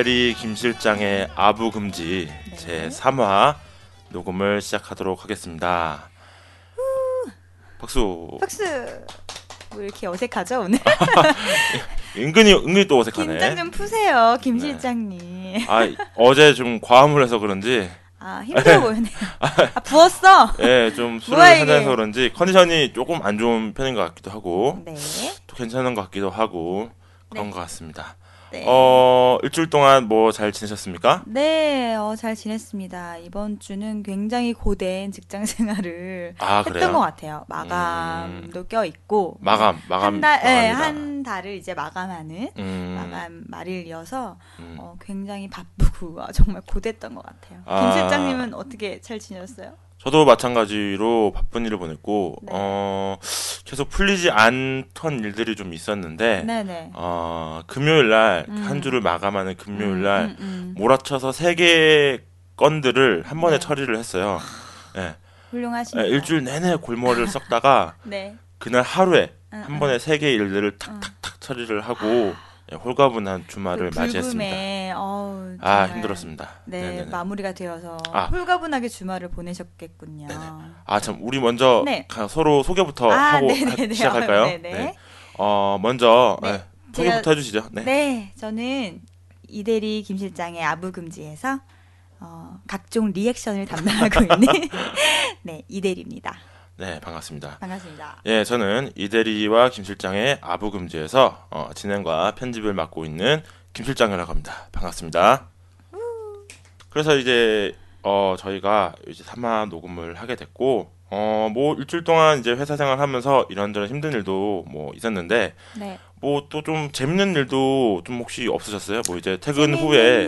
이대리 김 실장의 아부 금지 네. 제 3화 녹음을 시작하도록 하겠습니다. 박수. 박수. 뭐 이렇게 어색하죠 오늘? 은근히 은근히 또 어색하네. 긴장 좀 푸세요, 김 네. 실장님. 아, 어제 좀 과음을 해서 그런지 아 힘들어 보이네요. 아 부었어. 예, 좀 술을. 한잔해서 그런지 컨디션이 조금 안 좋은 편인 것 같기도 하고 네. 또 괜찮은 것 같기도 하고 그런 네. 것 같습니다. 네. 어, 일주일 동안 뭐 잘 지내셨습니까? 네, 어, 잘 지냈습니다. 이번 주는 굉장히 고된 직장 생활을 아, 했던 그래요? 것 같아요. 마감도 껴 있고 마감, 마감, 한 달, 네. 한 달을 이제 마감하는 음, 마감 말일이어서 음. 어, 굉장히 바쁘고 아, 정말 고됐던 것 같아요. 아. 김 실장님은 어떻게 잘 지내셨어요? 저도 마찬가지로 바쁜 일을 보냈고 네. 어, 계속 풀리지 않던 일들이 좀 있었는데 네네. 어, 금요일 날한 음. 주를 마감하는 금요일 날 음, 음. 몰아쳐서 세 개의 건들을 한 번에 네. 처리를 했어요. 예. 훌륭하십니다. 예, 일주일 내내 골머리를 썩다가 네. 그날 하루에 응, 한 응. 번에 세 개의 일들을 탁탁탁 처리를 하고 예, 홀가분한 주말을 그 맞이했습니다. 어우, 아 힘들었습니다. 네, 네네네. 마무리가 되어서 아. 홀가분하게 주말을 보내셨겠군요. 아 참 우리 먼저 네. 가- 서로 소개부터 아, 하고 네네네. 하- 시작할까요? 어, 네네. 어 먼저 네. 네, 소개부터 해주시죠. 네. 네. 저는 이대리 김 실장의 아부금지에서 어, 각종 리액션을 담당하고 있는 네 이대리입니다. 네, 반갑습니다. 반갑습니다. 예, 저는 이대리와 김 실장의 아부금지에서 어, 진행과 편집을 맡고 있는 김 실장이라고 합니다. 반갑습니다. 그래서 이제 어, 저희가 이제 3화 녹음을 하게 됐고 어, 뭐 일주일 동안 이제 회사 생활하면서 이런저런 힘든 일도 뭐 있었는데 네. 뭐 또 좀 재밌는 일도 좀 혹시 없으셨어요? 뭐 이제 퇴근 후에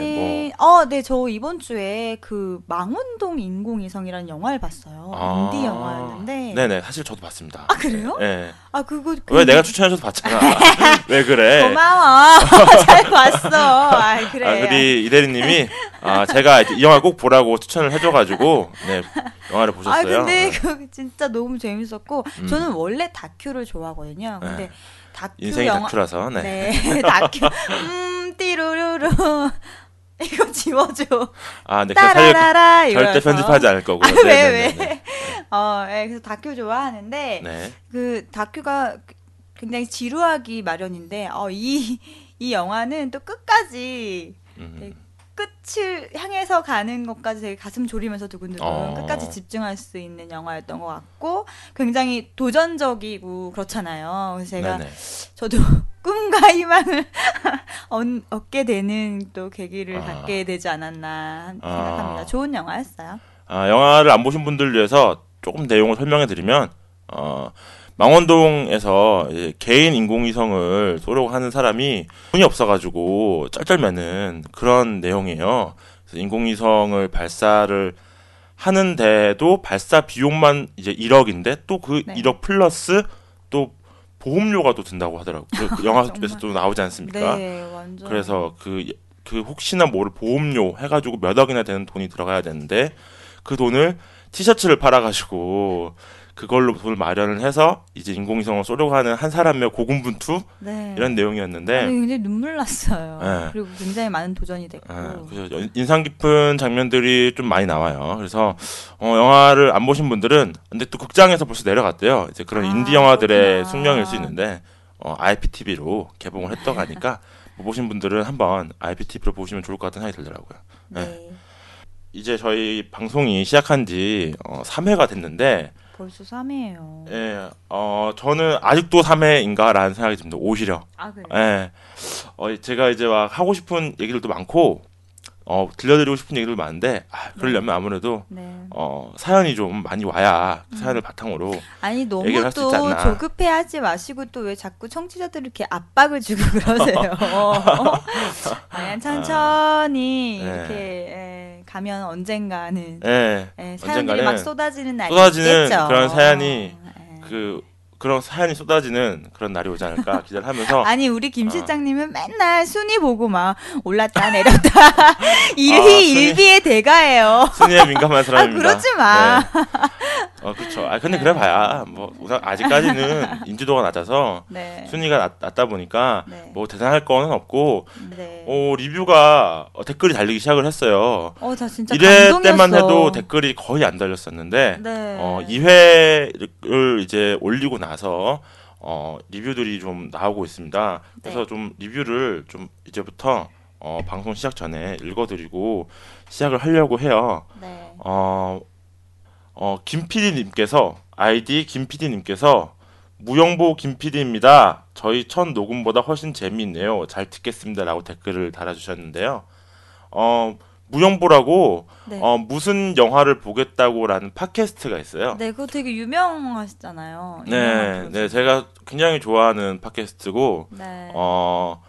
뭐 어, 네, 저 이번 주에 그 망원동 인공위성이라는 영화를 봤어요. 아. 인디 영화였는데. 네네 사실 저도 봤습니다. 아, 그래요? 네. 아, 그거 왜 내가 추천해줘서 봤잖아. 왜 그래? 고마워. 잘 봤어. 아, 그래. 아, 우리 이대리님이 아, 제가 이 영화 꼭 보라고 추천을 해줘가지고 네 영화를 보셨어요. 아 근데 네. 그 진짜 너무 재밌었고 음. 저는 원래 다큐를 좋아하거든요. 근데 네. 다큐 인생이 영화 다큐라서 네. 네 다큐 음 띠루루루 이거 지워줘 아, 네. 따라라라 이거 절대 편집하지 않을 거고. 아, 왜, 네, 왜? 네, 네, 어, 예, 그래서 다큐 좋아하는데 네. 그 다큐가 굉장히 지루하기 마련인데 어, 이, 이 영화는 또 끝까지 음. 네. 끝을 향해서 가는 것까지 되게 가슴 졸이면서 두근두근 어. 끝까지 집중할 수 있는 영화였던 것 같고 굉장히 도전적이고 그렇잖아요. 그래서 제가 네네. 저도 꿈과 희망을 얻- 얻게 되는 또 계기를 아. 갖게 되지 않았나 아. 생각합니다. 좋은 영화였어요. 아, 영화를 안 보신 분들 위해서 조금 내용을 설명해 드리면 어, 망원동에서 개인 인공위성을 쏘려고 하는 사람이 돈이 없어가지고 쩔쩔매는 그런 내용이에요. 그래서 인공위성을 발사를 하는데도 발사 비용만 이제 1억인데 또 그 네. 1억 플러스 또 보험료가 또 든다고 하더라고요. 그 영화에서. 또 나오지 않습니까? 네, 완전. 그래서 그, 그 혹시나 모를 보험료 해가지고 몇 억이나 되는 돈이 들어가야 되는데 그 돈을 티셔츠를 팔아가지고 그걸로 돈을 마련을 해서 이제 인공위성을 쏘려고 하는 한 사람의 고군분투 네. 이런 내용이었는데 굉장히 눈물 났어요. 네. 그리고 굉장히 많은 도전이 됐고. 아, 그래서 연- 인상 깊은 장면들이 좀 많이 나와요. 그래서 어, 영화를 안 보신 분들은 근데 또 극장에서 벌써 내려갔대요. 이제 그런 아, 인디 영화들의 그렇구나. 숙명일 수 있는데 어, IPTV로 개봉을 했다고 하니까 못 보신 분들은 한번 IPTV로 보시면 좋을 것 같은 생각이 들더라고요. 네. 이제 저희 방송이 시작한 지 어, 3회가 됐는데 벌써 3회예요. 예, 어, 저는 아직도 3회인가라는 생각이 듭니다. 오히려. 아, 그래요? 예. 어, 제가 이제 막 하고 싶은 얘기들도 많고 어, 들려드리고 싶은 얘기들 많은데 아, 그러려면 아무래도 네. 어, 사연이 좀 많이 와야 그 사연을 바탕으로 아니 너무 또. 조급해하지 마시고 또 왜 자꾸 청취자들 이렇게 압박을 주고 그러세요. 그냥 천천히 네. 이렇게 예, 가면 언젠가는 예, 예, 사연들이 언젠가는 막 쏟아지는 날이 쏟아지는 있겠죠. 그런 사연이 예. 그 그런 사연이 쏟아지는 그런 날이 오지 않을까 기대를 하면서 아니 우리 김 어. 실장님은 맨날 순위 보고 막 올랐다 내렸다 일희 아. 일비의 대가예요. 순위에 민감한 아 사람입니다. 그러지 마. 네. 어 그렇죠. 아 근데 그래 봐야 뭐 우선 아직까지는 인지도가 낮아서 네. 순위가 낮, 낮다 보니까 네. 뭐 대단할 거는 없고 네. 어 리뷰가 어, 댓글이 달리기 시작을 했어요. 어, 저 진짜 1회 감동이었어. 때만 해도 댓글이 거의 안 달렸었는데 네. 어 2회를 이제 올리고 나서 어 리뷰들이 좀 나오고 있습니다. 그래서 네. 좀 리뷰를 좀 이제부터 어 방송 시작 전에 읽어드리고 시작을 하려고 해요. 네. 어, 어, 김PD님께서, 아이디 김PD님께서, 무영보 김PD입니다. 저희 첫 녹음보다 훨씬 재미있네요. 잘 듣겠습니다. 라고 댓글을 달아주셨는데요. 어, 무영보라고, 네. 어, 무슨 영화를 보겠다고 라는 팟캐스트가 있어요. 네, 그거 되게 유명하시잖아요. 네, 네. 제가 굉장히 좋아하는 팟캐스트고, 네. 어,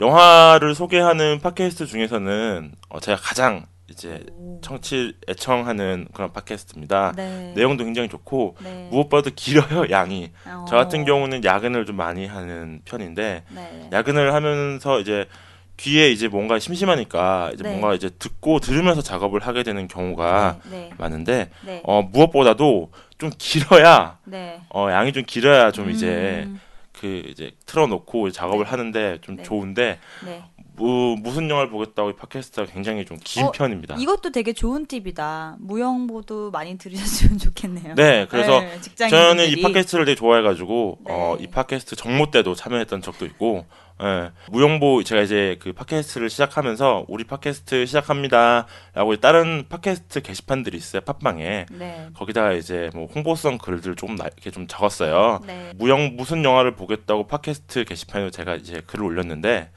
영화를 소개하는 팟캐스트 중에서는, 어, 제가 가장 이제 오. 청취, 애청하는 그런 팟캐스트입니다. 네. 내용도 굉장히 좋고 네. 무엇보다 길어요 양이 어. 저 같은 경우는 야근을 좀 많이 하는 편인데 네. 야근을 하면서 이제 뒤에 이제 뭔가 심심하니까 이제 네. 뭔가 이제 듣고 들으면서 작업을 하게 되는 경우가 네. 많은데 네. 어 무엇보다도 좀 길어야 네. 어 양이 좀 길어야 좀 이제 음, 그 이제 틀어놓고 작업을 하는데 좀 네. 좋은데 네. 무, 무슨 영화를 보겠다고 이 팟캐스트가 굉장히 좀긴 어, 편입니다. 이것도 되게 좋은 팁이다. 무영보도 많이 들으셨으면 좋겠네요. 네, 그래서 네, 저는 이. 팟캐스트를 되게 좋아해가지고 네. 어, 이 팟캐스트 정모 때도 참여했던 적도 있고 예, 무용보 제가 이제 그 팟캐스트를 시작하면서 우리 팟캐스트 시작합니다라고 다른 팟캐스트 게시판들이 있어요 팟빵에 네. 거기다가 이제 뭐 홍보성 글들 조금 나- 이렇게 좀 적었어요 네. 무영 무슨 영화를 보겠다고 팟캐스트 게시판에 제가 이제 글을 올렸는데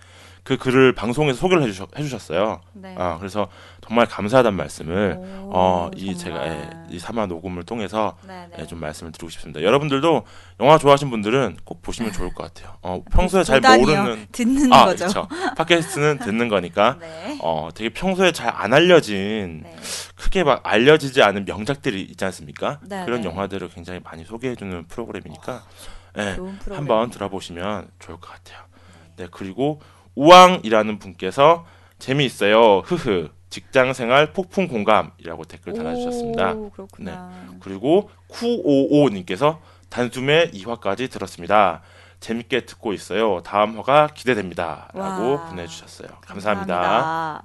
그 글을 방송에서 소개를 해주셨, 해주셨어요 네. 아 그래서 정말 감사하다는 말씀을 오, 어, 이 제가. 예, 이 사마 녹음을 통해서 네, 네. 예, 좀 말씀을 드리고 싶습니다. 여러분들도 영화 좋아하시는 분들은 꼭 보시면 좋을 것 같아요. 어, 평소에 잘. 모르는 듣는 아, 거죠. 그렇죠. 팟캐스트는 듣는 거니까 네. 어, 되게 평소에 잘 안 알려진 네. 크게 막 알려지지 않은 명작들이 있지 않습니까? 네, 그런 네. 영화들을 굉장히 많이 소개해 주는 프로그램이니까 예, 좋은 프로그램. 한번 들어보시면 좋을 것 같아요. 네, 그리고 우왕이라는 분께서 재미있어요. 흐흐. 직장 생활 폭풍 공감이라고 댓글 달아주셨습니다. 오, 그렇구나. 그리고 쿠오오 님께서 단숨에 2화까지 들었습니다. 재밌게 듣고 있어요. 다음 화가 기대됩니다. 라고 와. 보내주셨어요. 감사합니다. 감사합니다.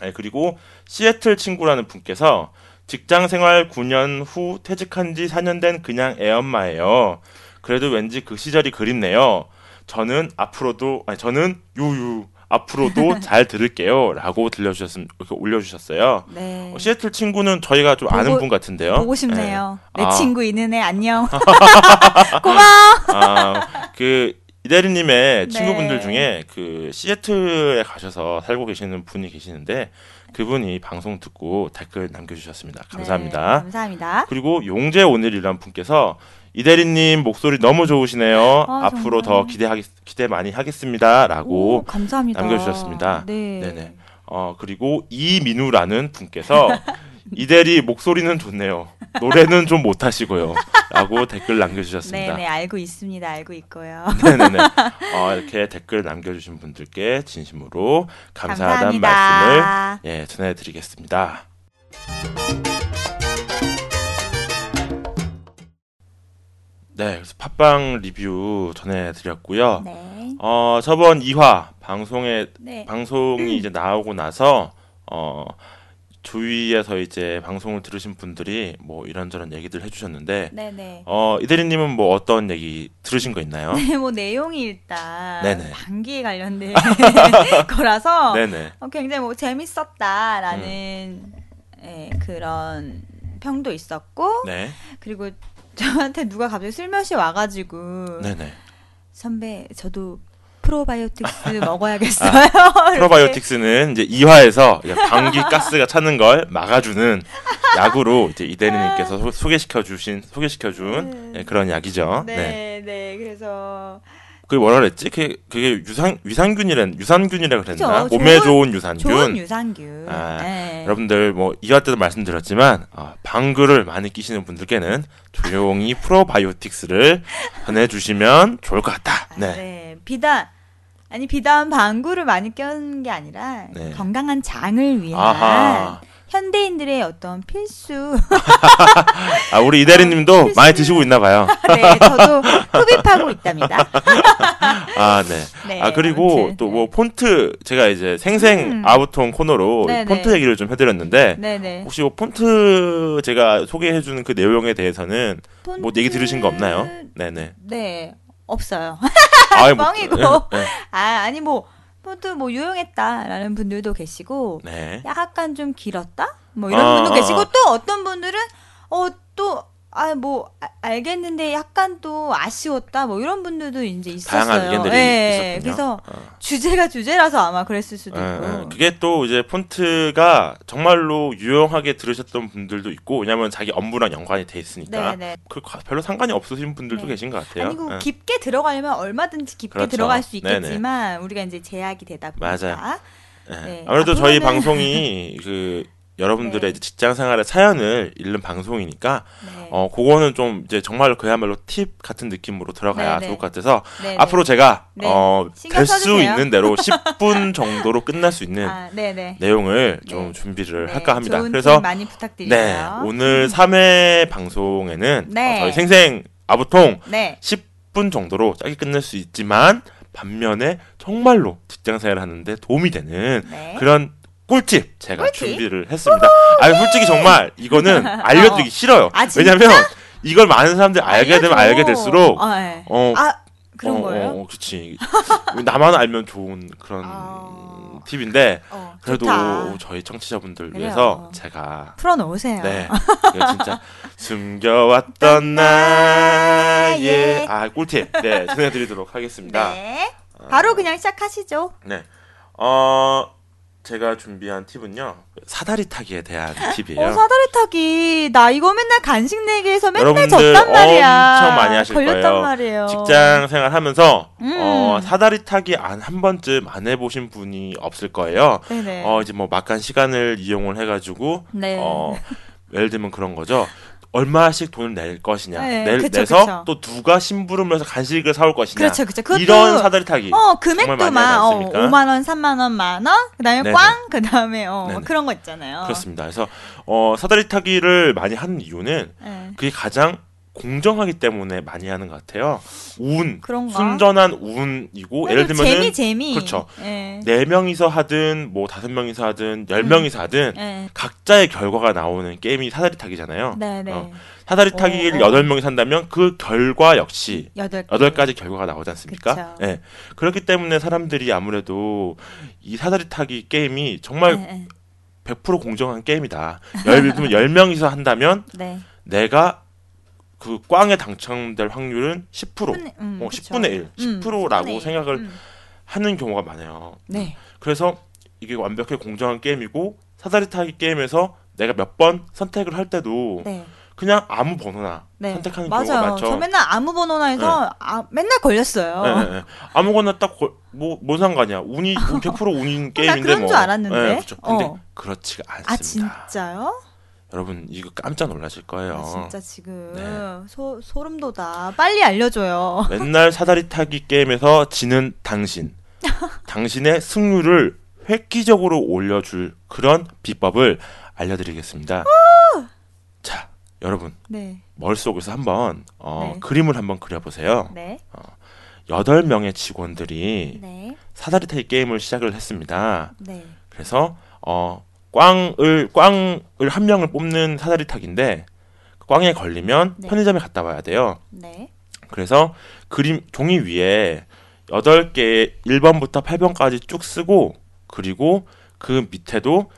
네, 그리고 시애틀 친구라는 분께서 직장 생활 9년 후 퇴직한 지 4년 된 그냥 애엄마예요. 그래도 왠지 그 시절이 그립네요. 저는 앞으로도, 아니, 저는 유유, 앞으로도 잘 들을게요. 라고 들려주셨음, 이렇게 올려주셨어요. 네. 어, 시애틀 친구는 저희가 좀 아는 보고- 분 같은데요. 보고 싶네요. 네. 내 아. 친구 있는 애 안녕. 고마워. 아, 그 이대리님의 네. 친구분들 중에 그 시애틀에 가셔서 살고 계시는 분이 계시는데 그분이 방송 듣고 댓글 남겨주셨습니다. 감사합니다. 네, 감사합니다. 그리고 용재 오늘이란 분께서 이대리님 목소리 너무 좋으시네요. 아, 앞으로 정말. 더 기대하기 기대 많이 하겠습니다라고. 남겨주셨습니다. 네. 네네. 어 그리고 이민우라는 분께서 이대리 목소리는 좋네요. 노래는 좀 못하시고요. 라고 댓글 남겨주셨습니다. 네네 알고 있습니다. 알고 있고요. 네네네. 어, 이렇게 댓글 남겨주신 분들께 진심으로 감사하다는 말씀을 감사합니다. 예, 전해드리겠습니다. 네, 그래서 팟빵 리뷰 전해드렸고요. 네. 어, 저번 2화 방송에 네. 방송이 이제 나오고 나서 어 주위에서 이제 방송을 들으신 분들이 뭐 이런저런 얘기들 해주셨는데 네네. 어 이대리님은 뭐 어떤 얘기 들으신 거 있나요? 네, 뭐 내용이 일단 네네. 방귀에 관련된 거라서 네네. 어, 굉장히 뭐 재밌었다라는 예, 그런 평도 있었고 네. 그리고 저한테 누가 갑자기 슬며시 와가지고 네네. 선배 저도 프로바이오틱스 먹어야겠어요. 아, 프로바이오틱스는 이제 이화에서 방귀 가스가 차는 걸 막아주는 약으로 이제 이대리님께서 소- 소개시켜 주신 소개시켜 준 예, 그런 약이죠. 네. 네, 네. 그래서 그게 뭐라 그랬지? 그게, 그게 유산 유산균이란 유산균이라 그랬나? 그죠. 몸에 좋은- 좋은 유산균. 좋은 유산균. 아, 네. 여러분들 뭐 이화 때도 말씀드렸지만 아, 방귀를 많이 끼시는 분들께는 조용히 프로바이오틱스를 전해주시면 좋을 것 같다. 아, 네. 네. 비단 아니 비단 방구를 많이 껴는 게 아니라 네. 건강한 장을 위한 아하. 현대인들의 어떤 필수. 아 우리 이대리님도 필수. 많이 드시고 있나 봐요. 네, 저도 흡입하고 있답니다. 아 네. 네. 아 그리고 또 뭐 폰트 제가 이제 생생 음. 아부통 코너로 네네. 폰트 얘기를 좀 해드렸는데 네, 네. 혹시 뭐 폰트 제가 소개해주는 그 내용에 대해서는 뭐 얘기 들으신 거 없나요? 네네. 네, 없어요. 뭐, 뻥이고. 네. 아, 아니 뭐 폰트 뭐 유용했다라는 분들도 계시고 네. 약간 좀 길었다? 뭐 이런 아, 분도 아, 계시고 아. 또 어떤 분들은 어또 아뭐 알겠는데 약간 또 아쉬웠다 뭐 이런 분들도 이제 있었어요. 다양한 의견들이 예, 있었군요. 그래서 어. 주제가 주제라서 아마 그랬을 수도 예, 있고. 예. 그게 또 이제 폰트가 정말로 유용하게 들으셨던 분들도 있고 왜냐면 자기 업무랑 연관이 돼 있으니까 네, 네. 그 과- 별로 상관이 없으신 분들도 네. 계신 것 같아요. 아니고 예. 깊게 들어가려면 얼마든지 깊게 그렇죠. 들어갈 수. 있겠지만 우리가 이제 제약이 되다 보니까 맞아요. 예. 네. 아무래도 저희 앞으로는- 방송이 그 여러분들의 네. 직장 생활의 사연을 읽는 방송이니까 네. 어 그거는 좀 이제 정말로 그야말로 팁 같은 느낌으로 들어가야 네, 좋을 네. 것 같아서 네, 네. 앞으로 제가 네. 어될 수. 있는 대로 10분 정도로 끝날 수 있는 아. 내용을 좀 네. 준비를 네, 할까 합니다. 그래서 팁 많이 부탁드려요. 네 오늘 3회 방송에는 네. 어, 저희 생생 아부통 네. 10분 정도로 짧게 끝낼 수 있지만 반면에 정말로 직장 생활을 하는데 도움이 되는 네. 그런 꿀팁 제가 꿀팁? 준비를 했습니다. 아 솔직히 정말 이거는 알려드리기 싫어요. 아? 왜냐면 이걸 많은 사람들이 알게 되면 알려줘. 알게 될수록 아, 네. 어, 아, 그런 어, 거예요? 어, 어, 그렇지. 나만 알면 좋은 그런 아. 팁인데 어, 그래도 좋다. 저희 청취자분들 그래요. 위해서 제가 풀어놓으세요. 네 진짜 숨겨왔던 나의 아 꿀팁 네 전해드리도록 하겠습니다. 네. 바로 그냥 시작하시죠. 네. 어, 제가 준비한 팁은요. 사다리 타기에 대한 팁이에요. 어, 사다리 타기. 나 이거 맨날 간식 내기에서 맨날 여러분들 졌단 말이야. 엄청 많이 하실 걸렸단 거예요. 말이에요. 직장 생활 하면서 음. 어, 사다리 타기 안 한 번쯤 안 해보신 분이 없을 거예요. 네네. 어, 이제 뭐 막간 시간을 이용을 해가지고 네. 어, 예를 들면 그런 거죠. 얼마씩 돈을 낼 것이냐. 네, 낼- 그쵸, 내서 그쵸. 또 누가 심부름을 해서 간식을 사올 것이냐. 그렇죠, 그렇죠. 이런 사다리 타기. 어, 금액도 막, 어, 않습니까? 5만 원, 3만 원, 만원, 그 다음에 네네. 꽝, 그 다음에, 어, 네네. 그런 거 있잖아요. 그렇습니다. 그래서 어, 사다리 타기를 많이 하는 이유는 네. 그게 가장 공정하기 때문에 많이 하는 것 같아요. 운, 그런가? 순전한 운이고 예를 들면은 재미, 재미. 그렇죠. 예. 네 명이서 하든 뭐 다섯 명이서 하든 열 명이서 하든 예. 각자의 결과가 나오는 게임이 사다리 타기잖아요. 네네. 어, 사다리 타기를. 여덟 명이서 한다면 그 결과 역시 여덟 가지 결과가 나오지 않습니까? 예. 그렇기 때문에 사람들이 아무래도 이 사다리 타기 게임이 정말 예, 예. 100% 공정한 게임이다. 예를 들면 열 명이서 한다면 네. 내가 그 꽝에 당첨될 확률은 10%, 10분의, 음, 어, 그쵸. 10분의 1, 음, 10%라고 10분의 일. 생각을 음. 하는 경우가 많아요. 네. 그래서 이게 완벽하게 공정한 게임이고 사다리 타기 게임에서 내가 몇 번 선택을 할 때도 네. 그냥 아무 번호나 네. 선택하는 맞아요. 경우가 많죠. 저 맨날 아무 번호나 해서 아, 맨날 걸렸어요. 예, 예, 예. 아무거나 딱뭐뭔 상관이야. 운이 100% 운인 게임인데 그런 뭐. 줄 알았는데. 예, 그렇죠. 근데 어. 그렇지가 아, 않습니다. 진짜요? 여러분 이거 깜짝 놀라실 거예요. 아, 진짜 지금 네. 소, 소름 돋아. 빨리 알려줘요. 맨날 사다리 타기 게임에서 지는 당신. 당신의 승률을 획기적으로 올려줄 그런 비법을 알려드리겠습니다. 자, 여러분 네. 머릿속에서 한번 어, 네. 그림을 한번 그려보세요. 네. 여덟 명의 직원들이 네. 사다리 타기 게임을 시작을 했습니다. 네. 그래서 어, 꽝을 꽝을 한 명을 뽑는 사다리 타기인데 꽝에 걸리면 네. 편의점에 갔다 와야 돼요. 네. 그래서 그림 종이 위에 8개 1번부터 8번까지 쭉 쓰고 그리고 그 밑에도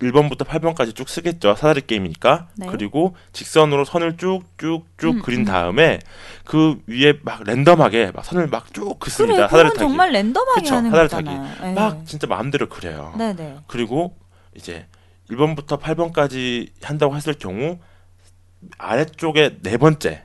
1번부터 8번까지 쭉 쓰겠죠. 사다리 게임이니까. 네. 그리고 직선으로 선을 쭉쭉쭉 음, 그린 음. 다음에 그 위에 막 랜덤하게 막 선을 막쭉 그래, 긋습니다. 사다리 그건 타기. 정말 랜덤하게 그쵸, 하는 사다리 거잖아요. 예. 막 진짜 마음대로 그려요. 네네. 그리고 이제 1번부터 8번까지 한다고 했을 경우 아래쪽에 네 번째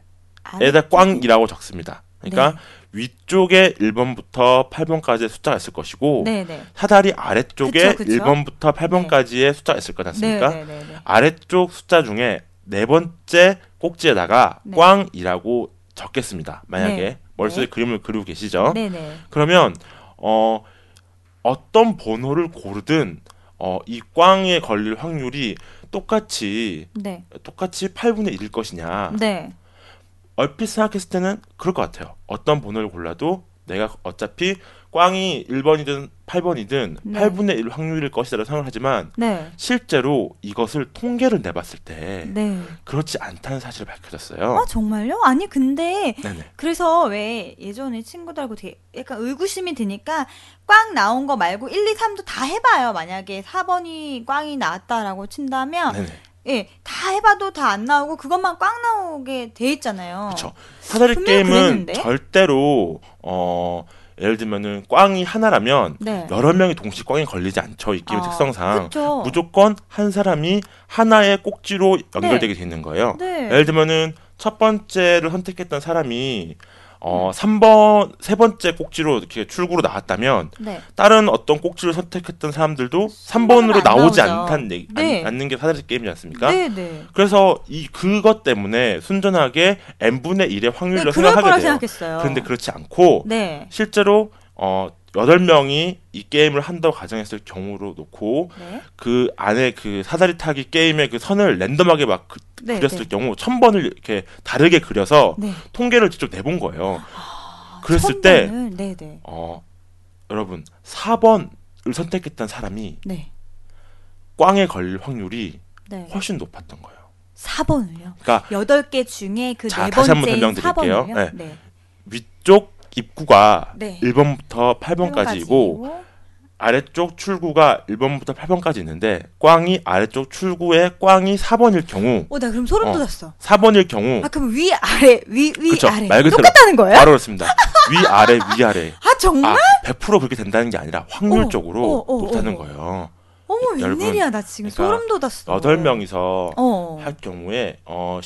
에다 꽝이라고 적습니다. 그러니까 위쪽에 1번부터 8번까지의 숫자가 있을 것이고 네 네. 사다리 아래쪽에 그쵸, 그쵸. 1번부터 8번까지의 숫자가 있을 거지 않습니까? 네네네. 아래쪽 숫자 중에 네 번째 꼭지에다가 네. 꽝이라고 적겠습니다. 만약에 네. 머릿속에 네. 그림을 그리고 계시죠? 그러면 어 어떤 번호를 고르든 어 이 꽝에 걸릴 확률이 똑같이 네. 똑같이 8분의 1일 것이냐? 네. 얼핏 생각했을 때는 그럴 것 같아요. 어떤 번호를 골라도 내가 어차피 꽝이 1번이든 8번이든 네. 8분의 1 확률일 것이라고 생각을 하지만 네. 실제로 이것을 통계를 내봤을 때 네. 그렇지 않다는 사실이 밝혀졌어요. 아 정말요? 아니 근데 네네. 그래서 왜 예전에 친구들하고 되게 약간 의구심이 드니까 꽝 나온 거 말고 1, 2, 3도 다 해봐요. 만약에 4번이 꽝이 나왔다라고 친다면 네네. 예, 다 해봐도 다 안 나오고 그것만 꽝 나오게 돼 있잖아요. 그렇죠. 사다리 게임은 그랬는데? 절대로 어 예를 들면은 꽝이 하나라면 네. 여러 명이 동시 꽝에 걸리지 않죠. 이 게임 아, 특성상 그쵸. 무조건 한 사람이 하나의 꼭지로 연결되게 돼 있는 거예요. 네. 예를 들면은 첫 번째를 선택했던 사람이 어 3번 세 번째 꼭지로 이렇게 출구로 나왔다면 네. 다른 어떤 꼭지를 선택했던 사람들도 삼번은 3번으로 안 나오지. 않다는 얘기, 네. 않, 않는 게 사다리 게임이지 않습니까? 네, 네. 그래서 이 그것 때문에 순전하게 n분의 1의 확률로 생각하게 돼요. 생각했어요. 그런데 그렇지 않고 네. 실제로 어 8명이 이 게임을 한다고 가정했을 경우로 놓고 네. 그 안에 그 사다리 타기 게임의 그 선을 랜덤하게 막 그, 네, 그렸을 네. 경우 천 번을 이렇게 다르게 그려서 네. 통계를 직접 내본 거예요. 아, 그랬을 때 네, 네. 어, 여러분 4번을 선택했던 사람이 네. 꽝에 걸릴 확률이 네. 훨씬 높았던 거예요. 4번을요. 그러니까 8개 중에 그 자, 네 다시 한번 번째인 설명드릴게요. 4번을요. 네. 네. 위쪽 입구가 네. 1번부터 8번까지이고 아래쪽 출구가 1번부터 8번까지 있는데 꽝이 아래쪽 출구에 꽝이 4번일 경우 어, 나 그럼 소름 어. 돋았어. 4번일 경우 아, 그럼 위 아래 위 위 그쵸, 아래 말 그대로. 똑같다는 거예요? 바로 그렇습니다. 위 아래 위 아래. 아, 정말? 아, 100% 그렇게 된다는 게 아니라 확률적으로 어, 어, 어, 높다는 어. 거예요. 어머, 여러분, 웬일이야. 나 지금 그러니까 소름 돋았어. 여덟 명이서 어. 할 경우에 어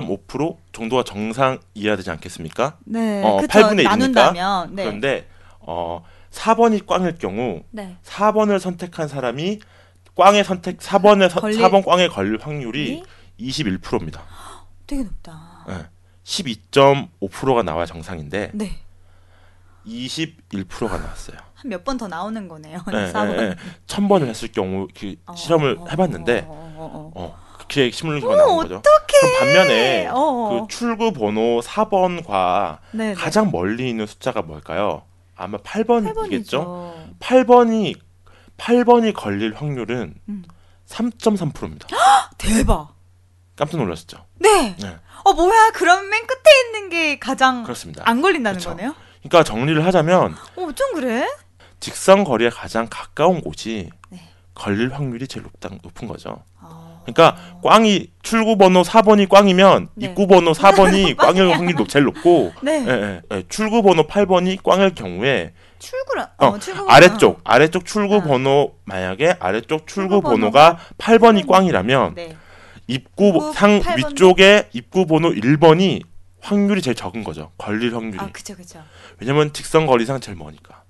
12.5% 정도가 정상 이해야 되지 않겠습니까? 네. 어, 그쵸. 8분의 1이니까. 나눈다면. 네. 그런데 어 4번이 꽝일 경우 네. 4번을 선택한 사람이 꽝에 선택 4번에 서, 걸릴- 4번 꽝에 걸릴 확률이 이? 21%입니다. 되게 높다. 예. 12.5%가 나와야 정상인데 네. 21%가 나왔어요. 한 몇 번 더 나오는 거네요. 예, 4번. 예, 예. 천 번을 했을 경우 그 어, 실험을 어, 해봤는데 어, 어, 어. 어 그렇게 시뮬레이션가 나온 거죠. 어떡해. 그럼 반면에 어, 어. 그 출구 번호 4번과 네, 네. 가장 멀리 있는 숫자가 뭘까요? 아마 8번이겠죠. 8번이죠. 8번이 8번이 걸릴 확률은 음. 3.3%입니다. 대박. 깜짝 놀랐죠. 네. 네. 어 뭐야? 그럼 맨 끝에 있는 게 가장 그렇습니다. 안 걸린다는 그쵸. 거네요? 그러니까 정리를 하자면 어, 좀 그래? 직선 거리에 가장 가까운 곳이 네. 걸릴 확률이 제일 높다, 높은 거죠. 어. 그러니까 꽝이 출구 번호 4번이 꽝이면 네. 입구 번호 4번이 꽝일 확률이 높- 제일 높고 네. 예, 예, 예. 출구 번호 8번이 꽝일 경우에 출구를 어, 어, 출구 아래쪽 아래쪽 출구 아. 번호 만약에 아래쪽 출구 출구 번호가 8번이 8번이 꽝이라면 네. 입구 입구 상 8번 위쪽에 입구 번호 1번이 확률이 제일 적은 거죠. 걸릴 확률이. 아, 그쵸 그쵸. 왜냐면 직선 거리상 제일 머니까.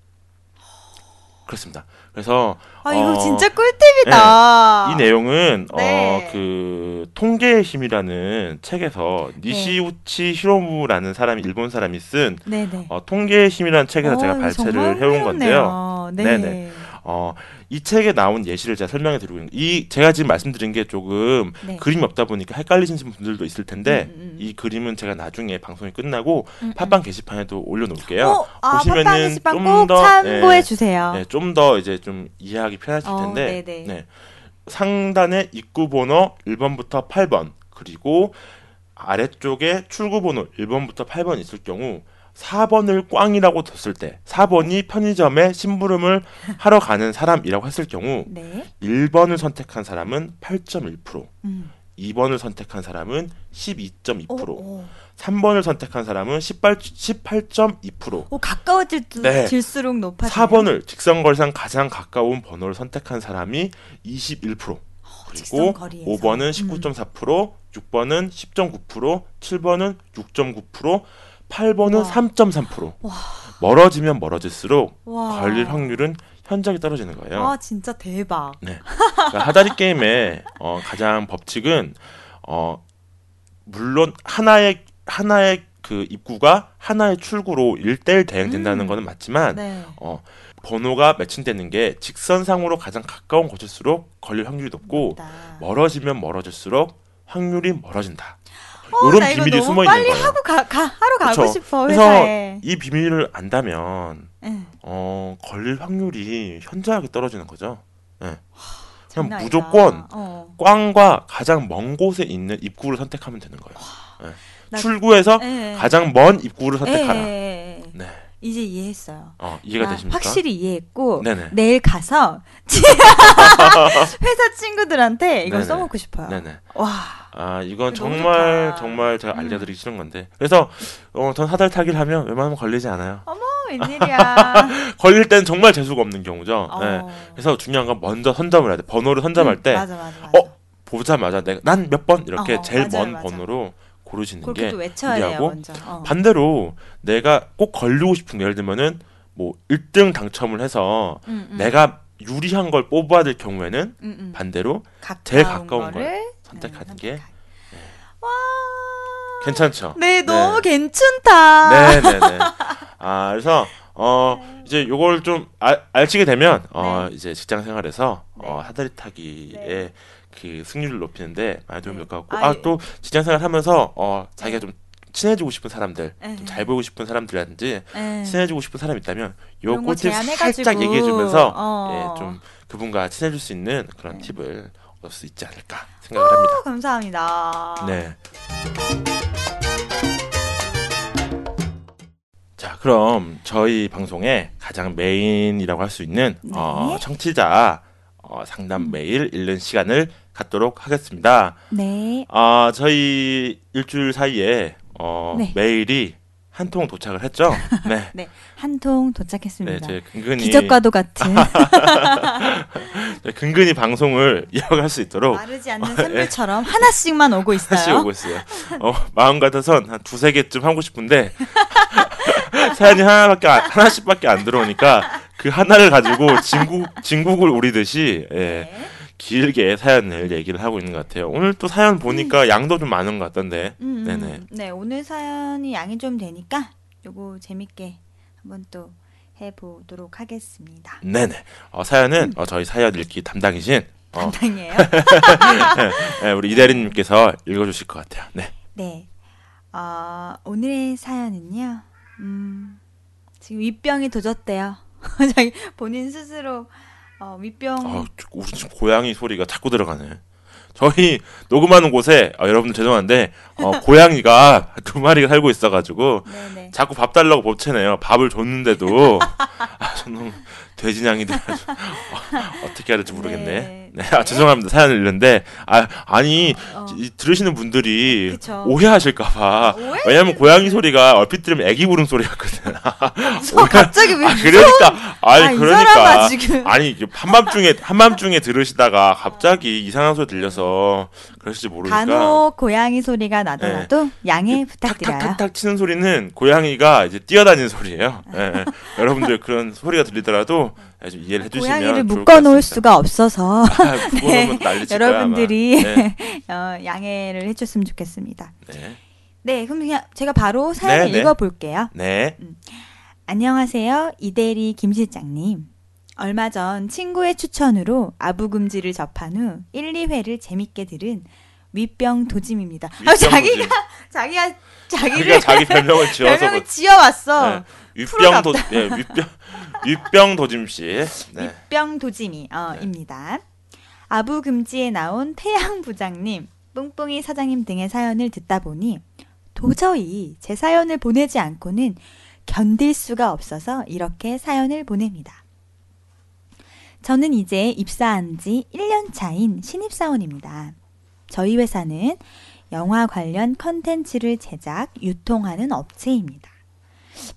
그렇습니다. 그래서 아, 이거 어, 진짜 꿀팁이다. 이 내용은 네. 어그 통계의 힘이라는 책에서 니시우치 히로무라는 사람이 일본 사람이 쓴 네, 네. 어, 통계의 힘이라는 책에서 제가 발췌를 해온 건데요. 네. 네네. 어, 이 책에 나온 예시를 제가 설명해 드리고 있는 이 제가 지금 말씀드린 게 조금 네. 그림이 없다 보니까 헷갈리시는 분들도 있을 텐데 음, 음, 음. 이 그림은 제가 나중에 방송이 끝나고 음, 음. 팟빵 게시판에도 올려놓을게요. 어, 아, 보시면은 좀꼭 더, 참고해 예, 주세요. 네, 좀 더 이제 좀 이해하기 편하실 어, 텐데 네네. 네. 상단에 입구 번호 1번부터 8번 그리고 아래쪽에 출구 번호 1번부터 8번 있을 경우 4번을 꽝이라고 뒀을 때 4번이 편의점에 심부름을 하러 가는 사람이라고 했을 경우 네. 1번을 선택한 사람은 8.1%, 음. 2번을 선택한 사람은 12.2%, 오, 오. 3번을 선택한 사람은 18, 18.2%, 오, 가까워질수록 네. 질수록 높아지네요. 4번을 직선거리상 가장 가까운 번호를 선택한 사람이 21%, 그리고 직선거리에서. 5번은 음. 19.4%, 6번은 10.9%, 7번은 6.9%, 8번은 와. 3.3%. 와. 멀어지면 멀어질수록 와. 걸릴 확률은 현저히 떨어지는 거예요. 와, 진짜 대박. 네. 그러니까 하다리 게임의 어, 가장 법칙은 어, 물론 하나의 하나의 그 입구가 하나의 출구로 일대일 대응된다는 음. 거는 맞지만 네. 어, 번호가 매칭되는 게 직선상으로 가장 가까운 곳일수록 걸릴 확률이 높고 맞다. 멀어지면 멀어질수록 확률이 멀어진다. 어, 이런 비밀이 숨어 빨리 있는 거예요. 하고 가, 가 하러 가고 그쵸. 싶어 그래서 회사에. 이 비밀을 안다면 응. 어, 걸릴 확률이 현저하게 떨어지는 거죠. 네. 그냥 장난 아니다. 무조건 어. 꽝과 가장 먼 곳에 있는 입구를 선택하면 되는 거예요. 네. 나- 출구에서 예. 가장 먼 입구를 예, 선택하라. 예, 예. 네. 이제 이해했어요. 어, 이해가 나 되십니까? 확실히 이해했고 네네. 내일 가서 회사 친구들한테 이걸 네네. 써먹고 싶어요. 네네. 와, 아, 이건 정말 좋다. 정말 제가 음. 알려드리기 싫은 건데. 그래서 어, 전 사다리 타기를 하면 웬만하면 걸리지 않아요. 어, 웬일이야. 걸릴 때는 정말 재수가 없는 경우죠. 네. 어. 그래서 중요한 건 먼저 선점을 해야 돼. 번호를 선점할 음, 때 맞아, 맞아, 맞아. 어? 보자마자 내가 난 몇 번 이렇게 어, 제일 맞아요, 먼 맞아. 번호로 고르시는 게 유리하고 먼저. 어. 반대로 내가 꼭 걸리고 싶은 게 예를 들면은 뭐 1등 당첨을 해서 음, 음. 내가 유리한 걸 뽑아야 될 경우에는 음, 음. 반대로 제일 가까운 네, 선택하는 게 선택하기. 와. 괜찮죠. 네, 너무 네. 괜찮다. 네, 네, 네. 아, 그래서 어 이제 요걸 좀 알, 알치게 되면 어 이제 직장 생활에서 어 네. 하다리 타기의 네. 그 승률을 높이는데 많이 도움이 될 것 같고 아, 아또 직장 생활 하면서 어 자기가 좀 친해지고 싶은 사람들 네. 좀잘 보이고 싶은 사람들이라든지 네. 친해지고 싶은 사람 있다면 요 꿀팁 살짝 얘기해 주면서 어. 예, 좀 그분과 친해질 수 있는 그런 네. 팁을 수 있지 않을까 생각을 합니다. 어, 감사합니다. 네. 자, 그럼 저희 방송의 가장 메인이라고 할 수 있는 네. 어, 청취자 어, 상담 메일 읽는 시간을 갖도록 하겠습니다. 네. 아, 저희 일주일 사이에 어, 네. 메일이 한 통 도착을 했죠. 네. 네. 한통 네, 도착했습니다. 제 근근히 기적과도 같은 제 근근히 방송을 이어갈 수 있도록 마르지 않는 샘물처럼 하나씩만 오고 있어요. 오고 있어요. 어, 마음 같아선 한 두세 개쯤 하고 싶은데 사연이 하나밖에 안- 하나씩밖에 안 들어오니까 그 하나를 가지고 진국 진국을 우리듯이 예, 네. 길게 사연을 얘기를 하고 있는 것 같아요. 오늘 또 사연 보니까 양도 좀 많은 것 같던데. 음, 음. 네네. 네, 오늘 사연이 양이 좀 되니까 요거 재밌게 한번 또 해보도록 하겠습니다. 네네. 어, 사연은 어, 저희 사연 읽기 담당이신 어, 담당이에요? 예, 우리 이대리님께서 읽어주실 것 같아요. 네. 네. 어, 오늘의 사연은요. 음, 지금 윗병이 도졌대요. 자기 본인 스스로 어, 윗병 아, 우리 지금 고양이 소리가 자꾸 들어가네. 저희 녹음하는 곳에 아, 여러분들 죄송한데 어, 고양이가 두 마리가 살고 있어가지고 네네. 자꾸 밥 달라고 법채네요. 밥을 줬는데도 아, 저는 돼지냥이 돼가지고 어, 떻게 해야 될지 모르겠네. 네. 네, 아 죄송합니다. 사연을 읽는데 아 아니 어. 이- 들으시는 분들이 그쵸. 오해하실까봐. 오해? 왜냐면 고양이 소리가 얼핏 들으면 애기 부른 소리 같거든. 저 갑자기 왜 아, 그러니까 아니 아, 이 그러니까 사람아, 지금. 아니 이게 한밤중에 한밤중에 들으시다가 갑자기 이상한 소리 들려서 그러실지 모르니까 간혹 고양이 소리가 나더라도 양해 부탁드려요. 탁탁탁탁 치는 소리는 고양이가 이제 뛰어다니는 소리예요. 예, 예. 여러분들 그런 소리가 들리더라도 예, 좀 이해를 해주시면 고양이를 좋을 묶어 것 놓을 같습니다. 수가 없어서 아, 아마. 여러분들이 네, 어, 양해를 해줬으면 좋겠습니다. 네, 네, 그럼 그냥 제가 바로 사연을 네, 네. 읽어볼게요. 네. 안녕하세요, 이대리 김 실장님. 얼마 전 친구의 추천으로 아부금지를 접한 후 1, 2회를 재밌게 들은 윗병 도짐입니다. 아, 자기가. 자기가 자기를 자기 별명을 지어서 별명을 그- 지어왔어. 네, 윗병 도 네, 윗병 윗병 도짐 씨. 네. 윗병 도짐이 어, 입니다. 아부 금지에 나온 태양 부장님 뿡뿡이 사장님 등의 사연을 듣다 보니 도저히 제 사연을 보내지 않고는 견딜 수가 없어서 이렇게 사연을 보냅니다. 저는 이제 입사한 지 1년 차인 신입사원입니다. 저희 회사는 영화 관련 컨텐츠를 제작, 유통하는 업체입니다.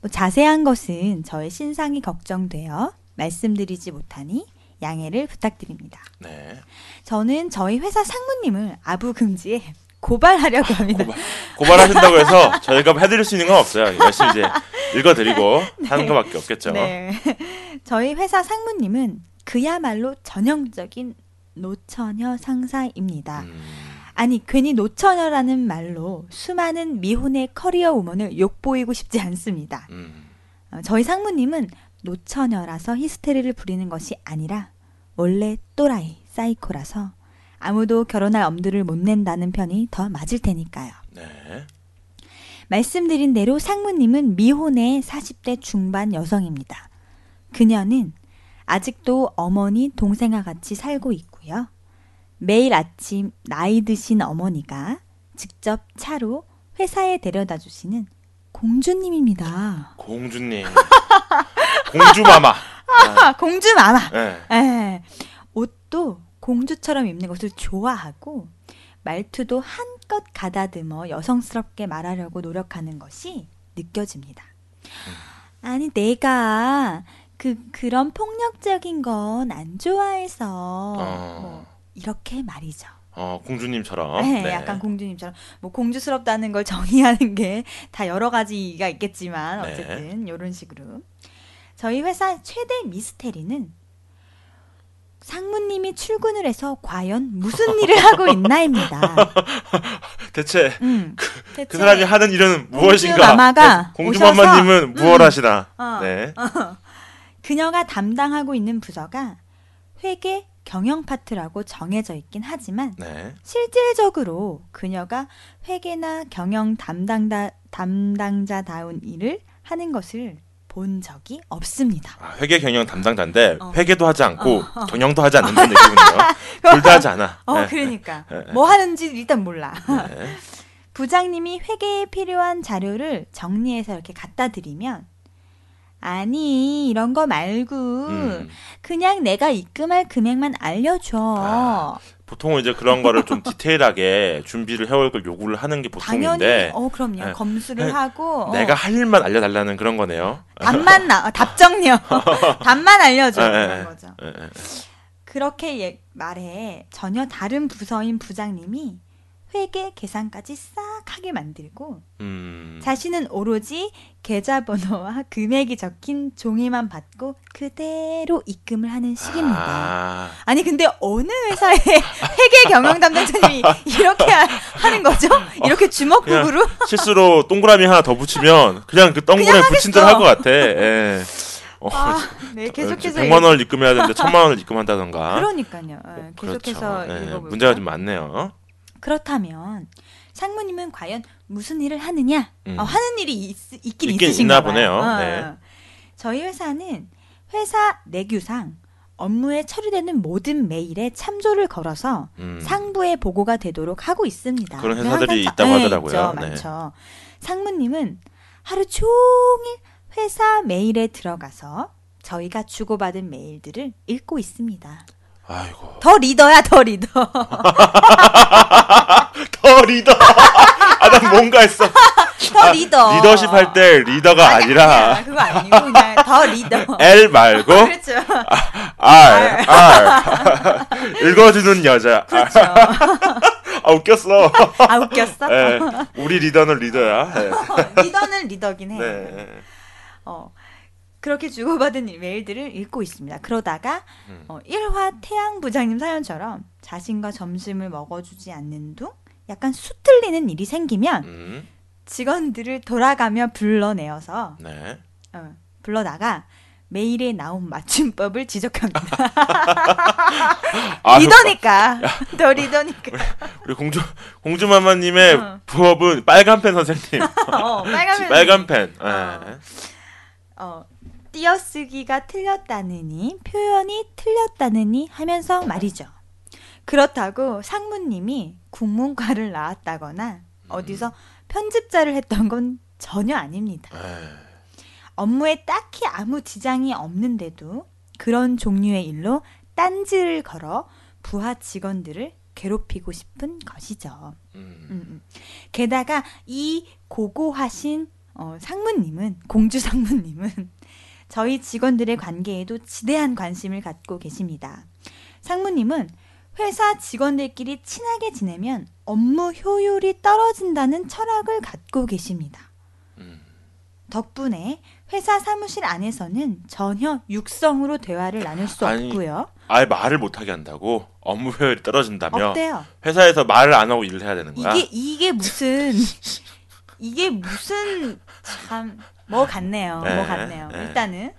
뭐 자세한 것은 저의 신상이 걱정되어 말씀드리지 못하니 양해를 부탁드립니다. 네. 저는 저희 회사 상무님을 아부 금지에 고발하려고 합니다. 고발, 고발하신다고 해서 저희가 해드릴 수 있는 건 없어요. 열심히 이제 읽어드리고 하는 것밖에 없겠죠. 네. 저희 회사 상무님은 그야말로 전형적인 노처녀 상사입니다. 음, 아니 괜히 노처녀라는 말로 수많은 미혼의 커리어 우먼을 욕보이고 싶지 않습니다. 음, 어, 저희 상무님은 노처녀라서 히스테리를 부리는 것이 아니라 원래 또라이 사이코라서 아무도 결혼할 엄두를 못 낸다는 편이 더 맞을 테니까요. 네. 말씀드린 대로 상무님은 미혼의 40대 중반 여성입니다. 그녀는 아직도 어머니, 동생과 같이 살고 있고요. 매일 아침 나이 드신 어머니가 직접 차로 회사에 데려다 주시는 공주님입니다. 공주님. 공주마마. 아, 공주 마마. 네. 예. 옷도 공주처럼 입는 것을 좋아하고 말투도 한껏 가다듬어 여성스럽게 말하려고 노력하는 것이 느껴집니다. 아니 내가 그 그런 폭력적인 건 안 좋아해서 어. 뭐 이렇게 말이죠. 어, 공주님처럼. 네, 약간 공주님처럼 뭐 공주스럽다는 걸 정의하는 게 다 여러 가지가 있겠지만 네. 어쨌든 이런 식으로 저희 회사 최대 미스테리는 상무님이 출근을 해서 과연 무슨 일을 하고 있나입니다. 대체 음, 대체 그 사람이 하는 일은 무엇인가? 공주마마가 네, 공주마마님은 무엇 음. 하시나? 어. 네. 그녀가 담당하고 있는 부서가 회계 경영 파트라고 정해져 있긴 하지만 네. 실질적으로 그녀가 회계나 경영 담당다, 담당자다운 일을 하는 것을 본 적이 없습니다. 아, 회계 경영 담당자인데 어. 회계도 하지 않고 경영도 하지 않는다는 얘기군요. 둘 다 하지 않아. 어, 네. 그러니까 네. 뭐 하는지 일단 몰라. 네. 부장님이 회계에 필요한 자료를 정리해서 이렇게 갖다 드리면 아니 이런 거 말고 음. 그냥 내가 입금할 금액만 알려줘. 아, 보통은 이제 그런 거를 좀 디테일하게 준비를 해올 걸 요구를 하는 게 당연히 보통인데 어 그럼요 네. 검수를 네. 하고 어, 내가 할 일만 알려달라는 그런 거네요. 답만 나 어, 답정요 답만 알려줘 네, 그런 네. 거죠. 그렇게 예- 말해 전혀 다른 부서인 부장님이 회계 계산까지 싹 하게 만들고 음. 자신은 오로지 계좌번호와 금액이 적힌 종이만 받고 그대로 입금을 하는 식입니다. 아, 아니 근데 어느 회사의 회계 경영 담당자님이 이렇게 하- 하는 거죠? 이렇게 주먹구구로? 실수로 동그라미 하나 더 붙이면 그냥 그 동그라미 붙인 대로 할 것 같아. 예. 어, 아, 네 계속해서 100만 원을 입금해야 되는데 1000만 원을 입금한다던가. 그러니까요. 예, 계속해서 그렇죠. 예, 읽어볼게요. 문제가 좀 많네요. 그렇다면 상무님은 과연 무슨 일을 하느냐? 음. 어, 하는 일이 있, 있긴, 있긴 있으신가. 보네요. 어. 네. 저희 회사는 회사 내규상 업무에 처리되는 모든 메일에 참조를 걸어서 음. 상부에 보고가 되도록 하고 있습니다. 그런 회사들이 있다고 네, 하더라고요. 네. 많죠. 상무님은 하루 종일 회사 메일에 들어가서 저희가 주고받은 메일들을 읽고 있습니다. 아이고. 더 리더야, 더 리더. 더 리더. 아, 난 뭔가 했어. 더 아, 리더. 리더십 할 때 리더가 아니, 아니라. 그거 아니고 그냥 더 리더. L 말고 그렇죠. R, R. 읽어주는 여자. 아, 그렇죠. 아, 웃겼어. 아 웃겼어? 예, 우리 리더는 리더야. 예. 리더는 리더긴 해. 네. 어, 그렇게 주고받은 메일들을 읽고 있습니다. 그러다가 음. 어, 1화 태양 부장님 사연처럼 자신과 점심을 먹어주지 않는 둥 약간 수틀리는 일이 생기면 음, 직원들을 돌아가며 불러내어서 네. 어, 불러다가 메일에 나온 맞춤법을 지적합니다. 아, 리더니까 더 리더니까 우리 공주 공주마마님의 어. 부업은 빨간 펜 선생님. 어, 빨간 빨간 펜. 예. 어. 어, 띄어쓰기가 틀렸다느니 표현이 틀렸다느니 하면서 말이죠. 그렇다고 상무님이 국문과를 나왔다거나 어디서 편집자를 했던 건 전혀 아닙니다. 에이, 업무에 딱히 아무 지장이 없는데도 그런 종류의 일로 딴지를 걸어 부하 직원들을 괴롭히고 싶은 것이죠. 음. 음, 음. 게다가 이 고고하신 어, 상무님은 공주 상무님은 저희 직원들의 관계에도 지대한 관심을 갖고 계십니다. 상무님은 회사 직원들끼리 친하게 지내면 업무 효율이 떨어진다는 철학을 갖고 계십니다. 음. 덕분에 회사 사무실 안에서는 전혀 육성으로 대화를 나눌 수 아니, 없고요. 아예 말을 못하게 한다고 업무 효율이 떨어진다며 없대요. 회사에서 말을 안 하고 일을 해야 되는 거야. 이게 이게 무슨 이게 무슨 참 뭐 같네요. 네, 뭐 같네요. 네. 일단은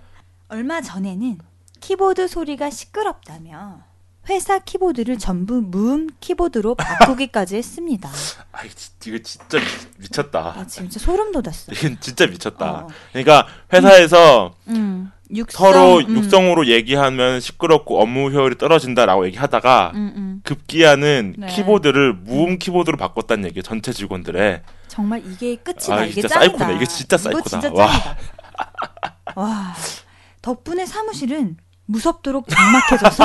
얼마 전에는 키보드 소리가 시끄럽다며 회사 키보드를 전부 무음 키보드로 바꾸기까지 했습니다. 아 이거, 진- 진짜 미- 미쳤다. 나 진짜 소름 돋았어. 이건 진짜 미쳤다. 어. 그러니까 회사에서 음, 육성, 서로 음, 육성으로 얘기하면 시끄럽고 업무 효율이 떨어진다라고 얘기하다가 음, 음. 급기야는 네. 키보드를 무음 키보드로 바꿨다는 얘기 전체 직원들의 정말 이게 끝이다. 아, 이게 진짜 짱이다. 사이코네. 이게 진짜 사이코다. 진짜 와. 와. 덕분에 사무실은 무섭도록 적막해져서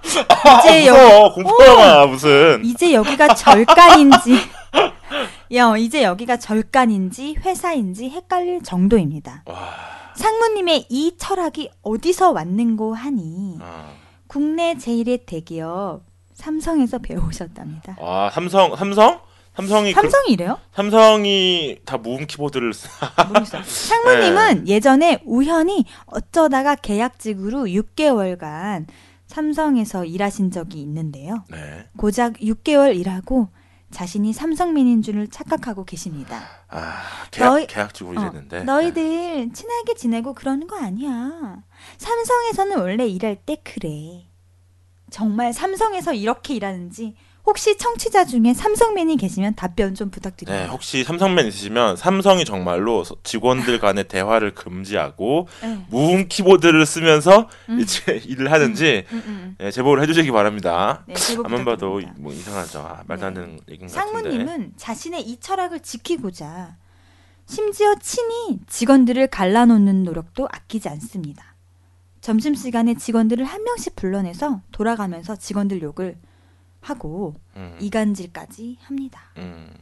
이제 여기 무서워 공포 영화 무슨 이제 여기가 절간인지 야, 이제 여기가 절간인지 회사인지 헷갈릴 정도입니다. 와 상무님의 이 철학이 어디서 왔는고 하니 아, 국내 제일의 대기업 삼성에서 배우셨답니다. 아, 삼성 삼성 삼성이 그, 삼성이 이래요? 삼성이 다 무음 키보드를. 상무님은 예전에 우연히 어쩌다가 계약직으로 6개월간 삼성에서 일하신 적이 있는데요. 네. 고작 6개월 일하고 자신이 삼성맨인 줄을 착각하고 계십니다. 아 계약 계약직으로 어, 일했는데 네. 너희들 친하게 지내고 그러는 거 아니야. 삼성에서는 원래 일할 때 그래. 정말 삼성에서 이렇게 일하는지 혹시 청취자 중에 삼성맨이 계시면 답변 좀 네, 부탁드립니다. 혹시 삼성맨 있으시면 삼성이 정말로 서- 직원들 간의 대화를 금지하고 네. 무음 키보드를 쓰면서 음. 이제 일을 하는지 음, 음. 네, 제보를 해주시기 바랍니다. 네, 안만 봐도. 뭐 이상하죠. 아, 말도 안 네. 되는 얘기인 것 같은데. 상무님은 자신의 이 철학을 지키고자 심지어 친히 직원들을 갈라놓는 노력도 아끼지 않습니다. 점심시간에 직원들을 한 명씩 불러내서 돌아가면서 직원들 욕을 하고 음, 이간질까지 합니다. 음,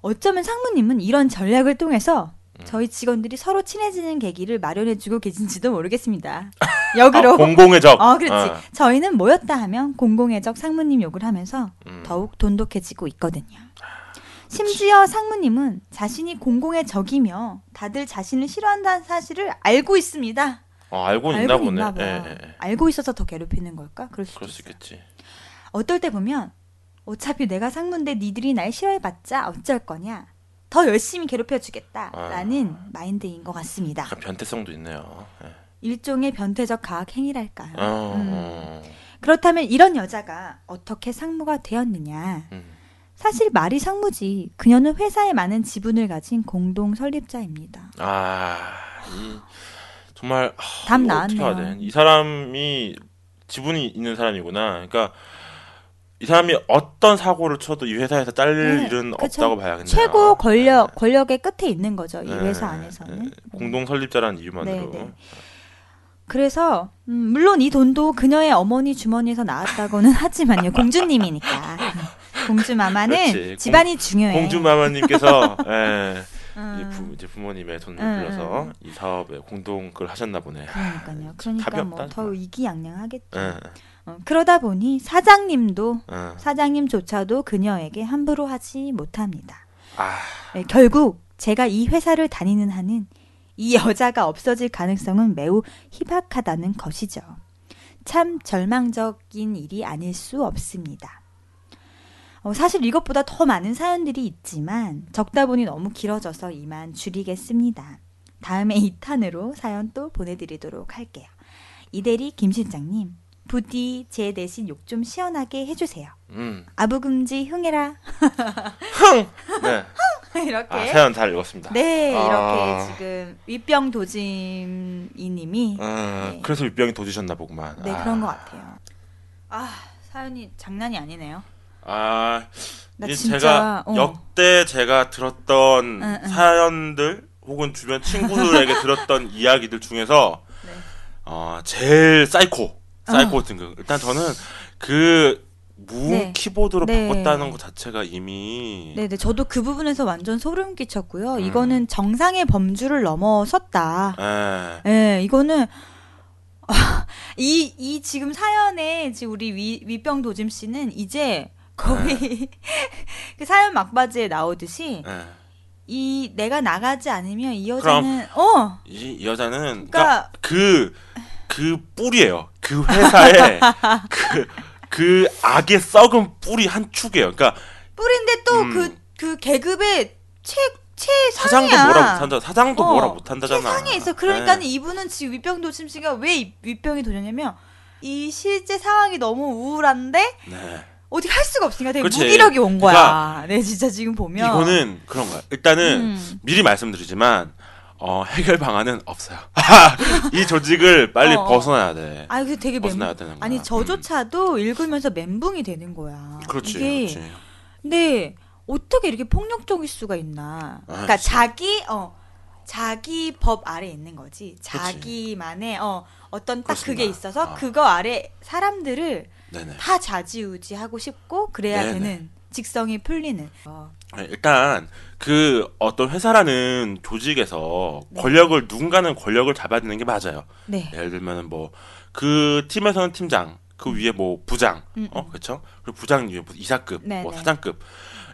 어쩌면 상무님은 이런 전략을 통해서 음. 저희 직원들이 서로 친해지는 계기를 마련해주고 계신지도 모르겠습니다. 역으로 아, 공공의 적. 어 그렇지 아, 저희는 모였다 하면 공공의 적 상무님 욕을 하면서 음. 더욱 돈독해지고 있거든요. 심지어 상무님은 자신이 공공의 적이며 다들 자신을 싫어한다는 사실을 알고 있습니다. 어, 알고 있나 알고 보네. 있나 봐. 예, 예, 예. 알고 있어서 더 괴롭히는 걸까? 그럴 그럴 수. 있겠지. 어떨 때 보면 어차피 내가 상무인데 니들이 날 싫어해봤자 어쩔 거냐? 더 열심히 괴롭혀주겠다라는 마인드인 것 같습니다. 변태성도 있네요. 예. 일종의 변태적 가학 행위랄까요? 어, 음. 어, 그렇다면 이런 여자가 어떻게 상무가 되었느냐? 음. 사실 말이 상무지. 그녀는 회사에 많은 지분을 가진 공동 설립자입니다. 아, 이, 정말 하, 답 나왔네요. 이 사람이 지분이 있는 사람이구나. 그러니까 이 사람이 어떤 사고를 쳐도 이 회사에서 잘릴 네, 일은 그쵸. 없다고 봐야겠네요. 최고 권력 네. 권력의 끝에 있는 거죠. 이 네, 회사 네, 안에서는. 네. 공동 설립자라는 이유만으로. 네, 네. 그래서 음, 물론 이 돈도 그녀의 어머니 주머니에서 나왔다고는 하지만요. 공주님이니까. 공주 마마는. 집안이 중요해. 공주 마마님께서 예, 음, 이 부, 이제 부모님의 돈을 음, 빌려서 음. 이 사업에 공동 그걸 하셨나 보네. 그러니까요. 그러니까 뭐 더. 이기양양하겠죠. 예, 어, 그러다 보니 사장님도 예. 사장님조차도 그녀에게 함부로 하지 못합니다. 아, 네, 결국 제가 이 회사를 다니는 한은 이 여자가 없어질 가능성은 매우 희박하다는 것이죠. 참 절망적인 일이 아닐 수 없습니다. 어, 사실 이것보다 더 많은 사연들이 있지만 적다 보니 너무 길어져서 이만 줄이겠습니다. 다음에 2탄으로 사연 또 보내드리도록 할게요. 이대리 김 실장님, 부디 제 대신 욕 좀 시원하게 해주세요. 음, 아부금지 흥해라. 네. 이렇게. 아, 사연 잘 읽었습니다. 네, 아. 이렇게 지금 윗병 도짐이님이 아, 네. 그래서 윗병이 도지셨나 보구만. 네 아, 그런 것 같아요. 아 사연이 장난이 아니네요. 아, 나이 진짜 제가 어. 역대 제가 들었던 응, 응. 사연들 혹은 주변 친구들에게 들었던 이야기들 중에서 네. 어, 제일 사이코, 사이코 등급. 일단 저는 그 무음 네. 키보드로 네. 바꿨다는 것 자체가 이미 네네 저도 그 부분에서 완전 소름 끼쳤고요. 음. 이거는 정상의 범주를 넘어섰다. 예. 예, 이거는 이, 이 지금 사연에 지금 우리 위, 위병 도짐 씨는 이제 거의 네. 그 사연 막바지에 나오듯이 예. 이 내가 나가지 않으면 이 여자는 어 이, 이 여자는 그러니까 그러니까 그, 그 뿌리예요. 그 회사의 그, 그 악의 썩은 뿌리 한 축이에요. 그러니까 뿌린데 또 음. 그그 계급의 최 사장도 최상이야. 뭐라 못한다. 사장도 어, 뭐라 못한다잖아. 최상에 있어. 그러니까 는 네. 이분은 지금 위병 도짐 씨가 왜 이- 위병이 도냐면 이 실제 상황이 너무 우울한데 네. 어떻게 할 수가 없으니까 되게 그치. 무기력이 온 거야. 그러니까 네, 진짜 지금 보면 이거는 그런 거야. 일단은 음. 미리 말씀드리지만 어, 해결 방안은 없어요. 이 조직을 빨리 어, 어. 벗어나야 돼. 아, 그 되게 멘붕. 벗어나야 되는 거야. 아니 저조차도 읽으면서 멘붕이 되는 거야. 음. 그렇지, 이게 그렇지. 근데 어떻게 이렇게 폭력적일 수가 있나? 그러니까 진짜. 자기 어 자기 법 아래 있는 거지. 자기만의 어 어떤 딱 그게 그렇습니다. 있어서 아. 그거 아래 사람들을 네네. 다 좌지우지하고 싶고 그래야 네네. 되는 직성이 풀리는. 어. 네, 일단 그 어떤 회사라는 조직에서 네. 권력을 누군가는 권력을 잡아야 되는 게 맞아요. 네. 예를 들면은 뭐 그 팀에서는 팀장, 그 위에 뭐 부장, 음, 어 그렇죠? 그리고 부장 위에 뭐 이사급, 네, 뭐 네. 사장급.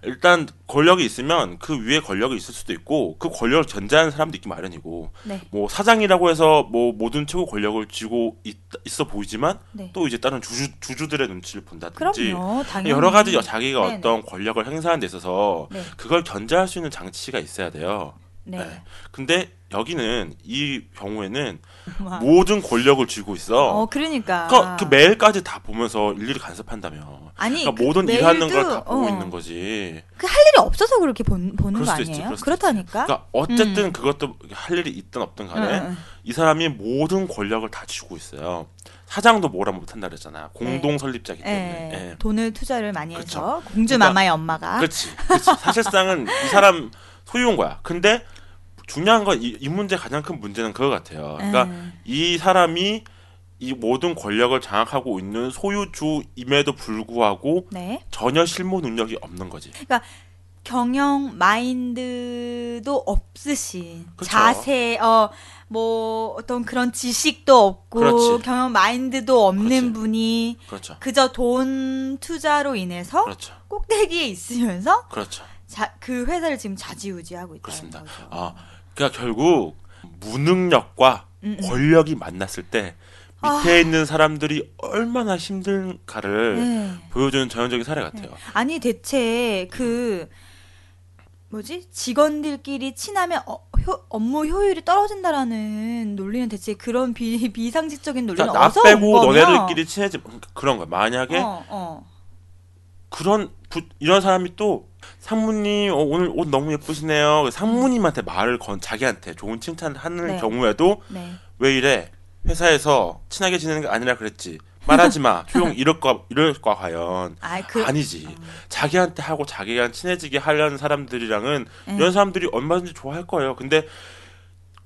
일단 권력이 있으면 그 위에 권력이 있을 수도 있고 그 권력을 견제하는 사람도 있기 마련이고 네. 뭐 사장이라고 해서 뭐 모든 최고 권력을 쥐고 있, 있어 보이지만 네. 또 이제 다른 주주 주주들의 눈치를 본다든지 그럼요. 여러 가지 자기가 네네. 어떤 권력을 행사하는 데 있어서 네. 그걸 견제할 수 있는 장치가 있어야 돼요. 네. 네. 근데 여기는 이 경우에는 와. 모든 권력을 쥐고 있어. 어 그러니까. 그러니까 그 매일까지 다 보면서 일일이 간섭한다며. 아니 그러니까 그 모든 일하는 걸 다 보고 어. 있는 거지. 그 할 일이 없어서 그렇게 본, 보는 거 있지, 아니에요? 수도 그렇다니까. 그러니까 어쨌든 음. 그것도 할 일이 있든 없든 간에 응, 응. 이 사람이 모든 권력을 다 쥐고 있어요. 사장도 뭐라 못한다 그랬잖아. 공동 설립자기 때문에. 예, 예. 돈을 투자를 많이 그쵸. 해서 공주 그러니까 마마의 엄마가. 그렇지. 사실상은 이 사람 소유인 거야. 근데 중요한 건이 문제 가장 큰 문제는 그거 같아요. 그러니까 음. 이 사람이 이 모든 권력을 장악하고 있는 소유주임에도 불구하고 네. 전혀 실무 능력이 없는 거지. 경영 마인드도 없으신 그쵸. 자세 어 뭐 어떤 그런 지식도 없고 그렇지. 경영 마인드도 없는 그렇지. 분이 그렇죠. 그저 돈 투자로 인해서 그렇죠. 꼭대기에 있으면서 그렇죠. 자, 그 회사를 지금 좌지우지하고 있다는 그렇습니다. 거죠. 아, 그러니까 결국 무능력과 음, 음. 권력이 만났을 때 밑에 아. 있는 사람들이 얼마나 힘든가를 네. 보여주는 전형적인 사례 같아요. 아니 대체 그 뭐지 직원들끼리 친하면 어, 효- 업무 효율이 떨어진다라는 논리는 대체 그런 비, 비상식적인 논리는 그러니까 나 어디서 빼고 온 거며? 너네들끼리 친해지 그러니까 그런 거야. 만약에 어, 어. 그런 부- 이런 사람이 또 상무님 어, 오늘 옷 너무 예쁘시네요. 상무님한테 말을 건 자기한테 좋은 칭찬을 하는 네. 경우에도 네. 왜 이래 회사에서 친하게 지내는 게 아니라 그랬지 말하지 마 조용 이럴 거 이럴 거 과연 아, 그 아니지 자기한테 하고 자기가 친해지게 하려는 사람들이랑은 음. 이런 사람들이 얼마든지 좋아할 거예요. 근데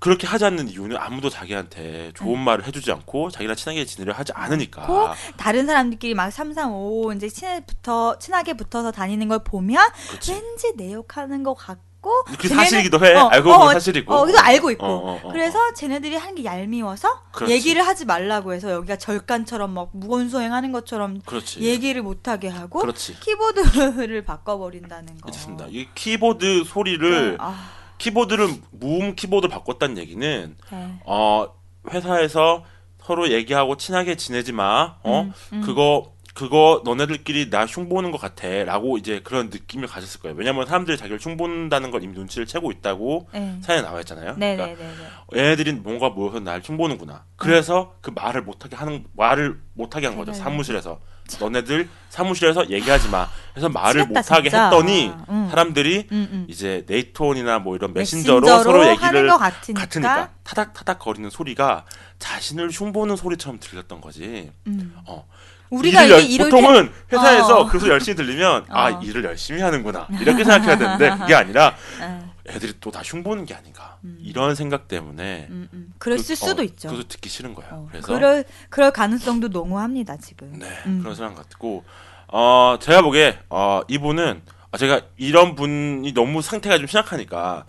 그렇게 하지 않는 이유는 아무도 자기한테 좋은 말을 해주지 않고 자기랑 친하게 지내려 하지 않으니까. 음. 고 다른 사람들끼리 막 삼삼오오 이제 친해 붙어 친하게 붙어서 다니는 걸 보면 그렇지. 왠지 내 욕하는 것 같고 그 사실이기도 해. 어, 알고 어, 보면 사실이고. 어, 그래서 알고 있고. 어, 어, 어, 그래서 쟤네들이 하는 게 얄미워서 그렇지. 얘기를 하지 말라고 해서 여기가 절간처럼 막 무건수행하는 것처럼 그렇지. 얘기를 못 하게 하고 그렇지. 키보드를 바꿔버린다는 거. 그렇습니다. 이 키보드 소리를 아, 키보드를 무음 키보드 바꿨다는 얘기는 네. 어 회사에서 서로 얘기하고 친하게 지내지 마. 어 음, 음. 그거 그거 너네들끼리 나 흉보는 것 같아 라고 이제 그런 느낌을 가졌을 거예요. 왜냐하면 사람들이 자기를 흉본다는 걸 이미 눈치를 채고 있다고 네. 사연에 나와 있잖아요. 그러니까 네네네. 얘네들이 뭔가 모여서 날 흉보는구나. 그래서 그 말을 못하게 하는 말을 못하게 한 거죠. 네네. 사무실에서 너네들 사무실에서 얘기하지 마. 해서 말을 미치겠다, 못하게 진짜. 했더니 음. 사람들이 음, 음. 이제 네이트온이나 뭐 이런 메신저로, 메신저로 서로 얘기를 것 같으니까. 같으니까 타닥타닥 거리는 소리가 자신을 흉보는 소리처럼 들렸던 거지. 음. 어. 우리가 일을 이게 열- 보통은 회사에서 어. 그 소리 열심히 들리면 아 어. 일을 열심히 하는구나 이렇게 생각해야 되는데 그게 아니라 때 어, 애들이 또 다 흉보는 게 아닌가 음. 이런 생각 때문에 음, 음. 그랬을 그- 수도 어, 있죠. 그것도 듣기 싫은 거예요. 어, 그래서 그럴 그럴 가능성도 농후합니다 지금. 네 음. 그런 사람 같고 어 제가 보기에 어 이분은 아, 제가 이런 분이 너무 상태가 좀 심각하니까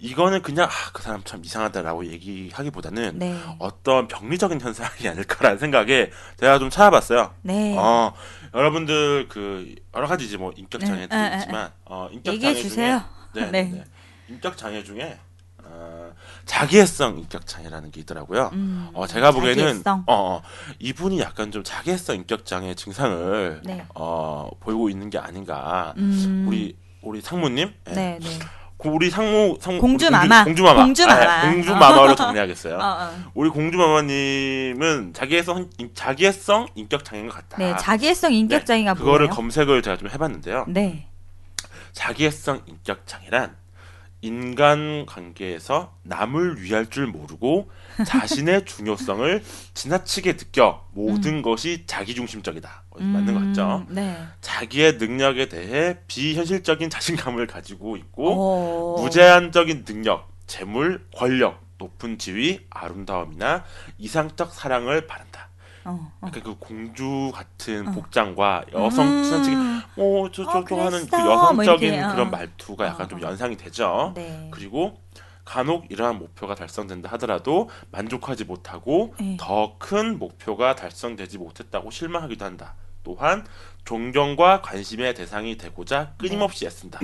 이거는 그냥 아, 그 사람 참 이상하다라고 얘기하기보다는 네. 어떤 병리적인 현상이 아닐까라는 생각에 제가 좀 찾아봤어요. 네. 어, 여러분들 그 여러 가지 이제 뭐 인격 네, 장애들이 에, 에, 있지만 어, 인격 장애. 중에 네, 네. 네, 네. 인격 장애 중에 어, 자기애성 인격 장애라는 게 있더라고요. 음, 어, 제가 보기에는. 어, 어, 이분이 약간 좀 자기애성 인격 장애 증상을 네. 어, 보이고 있는 게 아닌가. 음, 우리 우리 상무님, 예. 네, 네. 그 우리 상무 상무 공주마마. 공주마마 공주마마. 아, 예, 공주마마로 정리하겠어요. 어, 어. 우리 공주마마님은 자기애성 인- 자기애성 인격 장애인 것 같다. 네, 자기애성 인격 장애가 네, 그거를 뭐예요? 검색을 제가 좀 해봤는데요. 네. 자기애성 인격 장애란 인간 관계에서 남을 위할 줄 모르고 자신의 중요성을 지나치게 느껴 모든 것이 자기중심적이다. 어, 맞는 것 같죠? 음, 네. 자기의 능력에 대해 비현실적인 자신감을 가지고 있고 오. 무제한적인 능력, 재물, 권력, 높은 지위, 아름다움이나 이상적 사랑을 바란다. 어, 어. 그 공주 같은 어. 복장과 여성 음. 지나치게 어, 저, 저, 어, 저 하는 그. 뭐 여성적인 어. 그런 말투가 약간 어, 좀 어. 연상이 되죠. 네. 그리고 간혹 이러한 목표가 달성된다 하더라도 만족하지 못하고 네. 더큰 목표가 달성되지 못했다고 실망하기도 한다. 또한 존경과 관심의 대상이 되고자 끊임없이 애쓴다.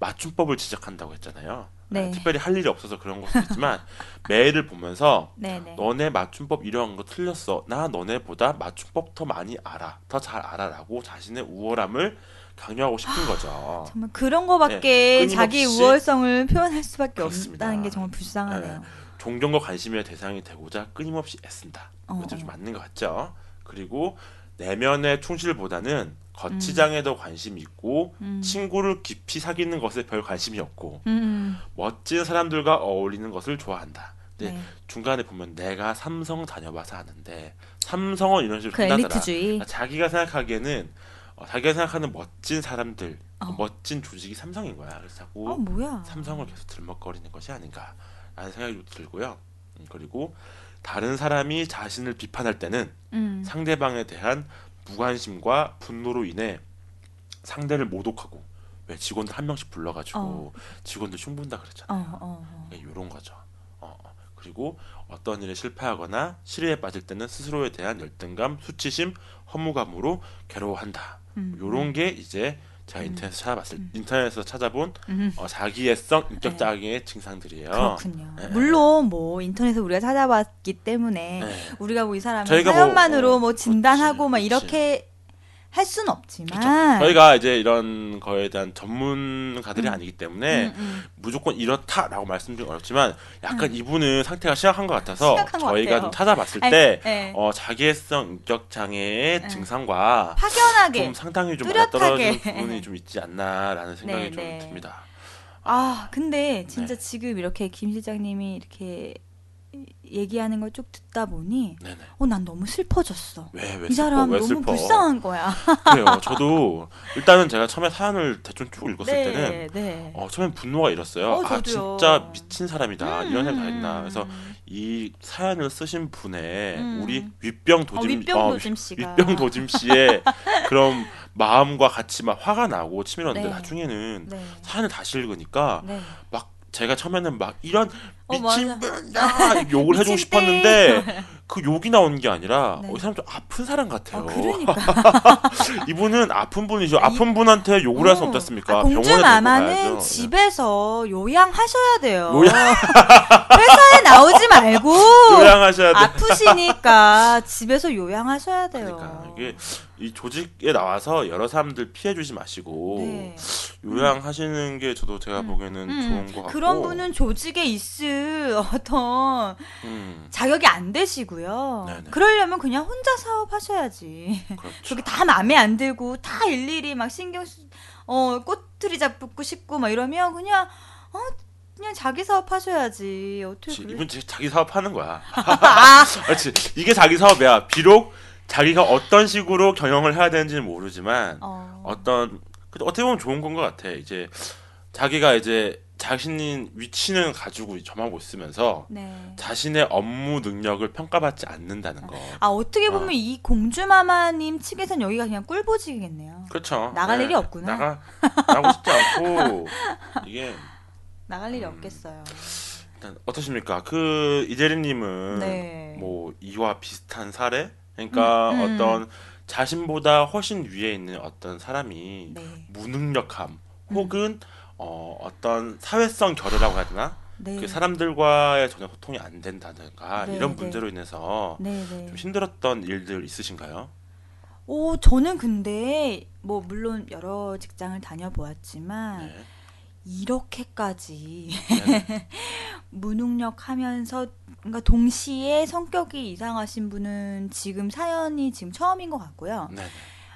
맞춤법을 지적한다고 했잖아요. 네. 아, 특별히 할 일이 없어서 그런 것도 있지만 매일을 보면서 네, 네. 너네 맞춤법 이런 거 틀렸어. 나 너네보다 맞춤법 더 많이 알아. 더 잘 알아라고 자신의 우월함을 강요하고 싶은 거죠. 정말 그런 거밖에 네, 자기 우월성을 표현할 수밖에 그렇습니다. 없다는 게 정말 불쌍하네요. 네. 존경과 관심의 대상이 되고자 끊임없이 애쓴다. 어, 그것도 좀 어. 맞는 것 같죠. 그리고 내면의 충실보다는 거치장에 더 관심이 있고 음. 친구를 깊이 사귀는 것에 별 관심이 없고 음, 멋진 사람들과 어울리는 것을 좋아한다. 근데 네. 중간에 보면 내가 삼성 다녀봐서 아는데 삼성은 이런 식으로 그. 엘리트주의. 그러니까 자기가 생각하기에는 어, 자기가 생각하는 멋진 사람들, 어. 멋진 조직이 삼성인 거야. 그래서 자꾸 어? 삼성을 계속 들먹거리는 것이 아닌가라는 생각이 좀 들고요. 음, 그리고 다른 사람이 자신을 비판할 때는 음. 상대방에 대한 무관심과 분노로 인해 상대를 모독하고 왜 직원들 한 명씩 불러가지고 어. 직원들 흉본다 그랬잖아요. 어, 어, 어. 이런 거죠. 어, 어. 그리고 어떤 일에 실패하거나 실의에 빠질 때는 스스로에 대한 열등감, 수치심, 허무감으로 괴로워한다. 음. 요런 게 이제 제가 인터넷에서 찾아봤을 인터넷에서 찾아본 음. 어, 자기애성 인격 네. 장애의 증상들이에요. 그렇군요. 네. 물론 뭐 인터넷에 우리가 찾아봤기 때문에 네. 우리가 뭐 이 사람의 뭐, 사연만으로 어, 뭐 진단하고 그렇지, 막. 이렇게 할 수는 없지만 그렇죠. 저희가 이제 이런 거에 대한 전문가들이 음. 아니기 때문에 음, 음. 무조건 이렇다라고 말씀드리기 어렵지만 약간 이분은 상태가 심각한 것 같아서 심각한 것 저희가. 좀 찾아봤을 아니, 때 네. 어, 자기애성 인격 장애의 네. 증상과 확연하게 좀 상당히 좀 뚜렷하게. 맞아떨어지는 부분이 좀 있지 않나라는 생각이 네, 좀 네. 듭니다. 아, 근데 진짜 네. 지금 이렇게 김 실장님이 이렇게 얘기하는 걸 쭉 듣다 보니. 어, 난 너무 슬퍼졌어. 왜, 왜 이 슬퍼? 사람 왜 너무 슬퍼? 불쌍한 거야. 그래요. 저도 일단은 제가 처음에 사연을 대충 쭉 읽었을 네, 때는 네. 어, 처음엔 분노가 일었어요. 어, 아. 진짜 미친 사람이다. 이런 생각 다 음, 했나. 그래서 음. 이 사연을 쓰신 분의 음. 우리 윗병 어, 도짐 윗병 어, 도짐 씨가 윗병 도짐 씨의 그런 마음과 같이 막 화가 나고 치밀었는데 네. 나중에는 네. 사연을 다시 읽으니까 네. 막 제가 처음에는 막 이런 어, 미친 맞아. 분야 욕을 해주고 싶었는데 그 욕이 나오는 게 아니라 네. 어, 이 사람 좀 아픈 사람 같아요. 어, 그러니까. 이분은 아픈 분이죠. 아픈 분한테 욕을 할 수 없지 않습니까? 아, 데리고 마마는 가야죠. 집에서 요양하셔야 돼요. 요양- 회사에 나오지 말고 요양하셔야 돼. 아프시니까 집에서 요양하셔야 돼요. 그러니까 이게 이 조직에 나와서 여러 사람들 피해 주지 마시고 네. 요양하시는 게 저도 제가 보기에는 음, 좋은 것 같고 그런 분은 조직에 있을 어떤 음, 자격이 안 되시고요. 네네. 그러려면 그냥 혼자 사업하셔야지. 그렇죠. 저게 다 마음에 안 들고 다 일일이 막 신경 쓰, 어 꼬투리 잡고 싶고 막 이러면 그냥 어 그냥 자기 사업 하셔야지. 어떻게? 이분 지- 자기 사업 하는 거야. 아, 그렇지. 이게 자기 사업이야. 비록 자기가 어떤 식으로 경영을 해야 되는지는 모르지만 어. 어떤 어떻게 보면 좋은 건 것 같아. 이제 자기가 이제 자신인 위치는 가지고 점하고 있으면서 네. 자신의 업무 능력을 평가받지 않는다는 거. 아 어떻게 보면 어. 이 공주마마님 측에선 여기가 그냥 꿀보직이겠네요. 그렇죠. 나갈 일이 없구나. 나가 나가고 싶지 않고 이게 나갈 일이 음. 없겠어요. 일단 어떠십니까? 그 이재리님은 네. 뭐 이와 비슷한 사례? 그러니까 음, 음. 어떤 자신보다 훨씬 위에 있는 어떤 사람이 네. 무능력함 음. 혹은 어, 어떤 사회성 결여라고 해야 되나? 네. 그 사람들과의 전혀 소통이 안 된다든가 네, 이런 네. 문제로 인해서 네, 네. 좀 힘들었던 일들 있으신가요? 오, 저는 근데 뭐 물론 여러 직장을 다녀보았지만 네. 이렇게까지 네. 무능력하면서 그러니까 동시에 성격이 이상하신 분은 지금 사연이 지금 처음인 것 같고요. 네.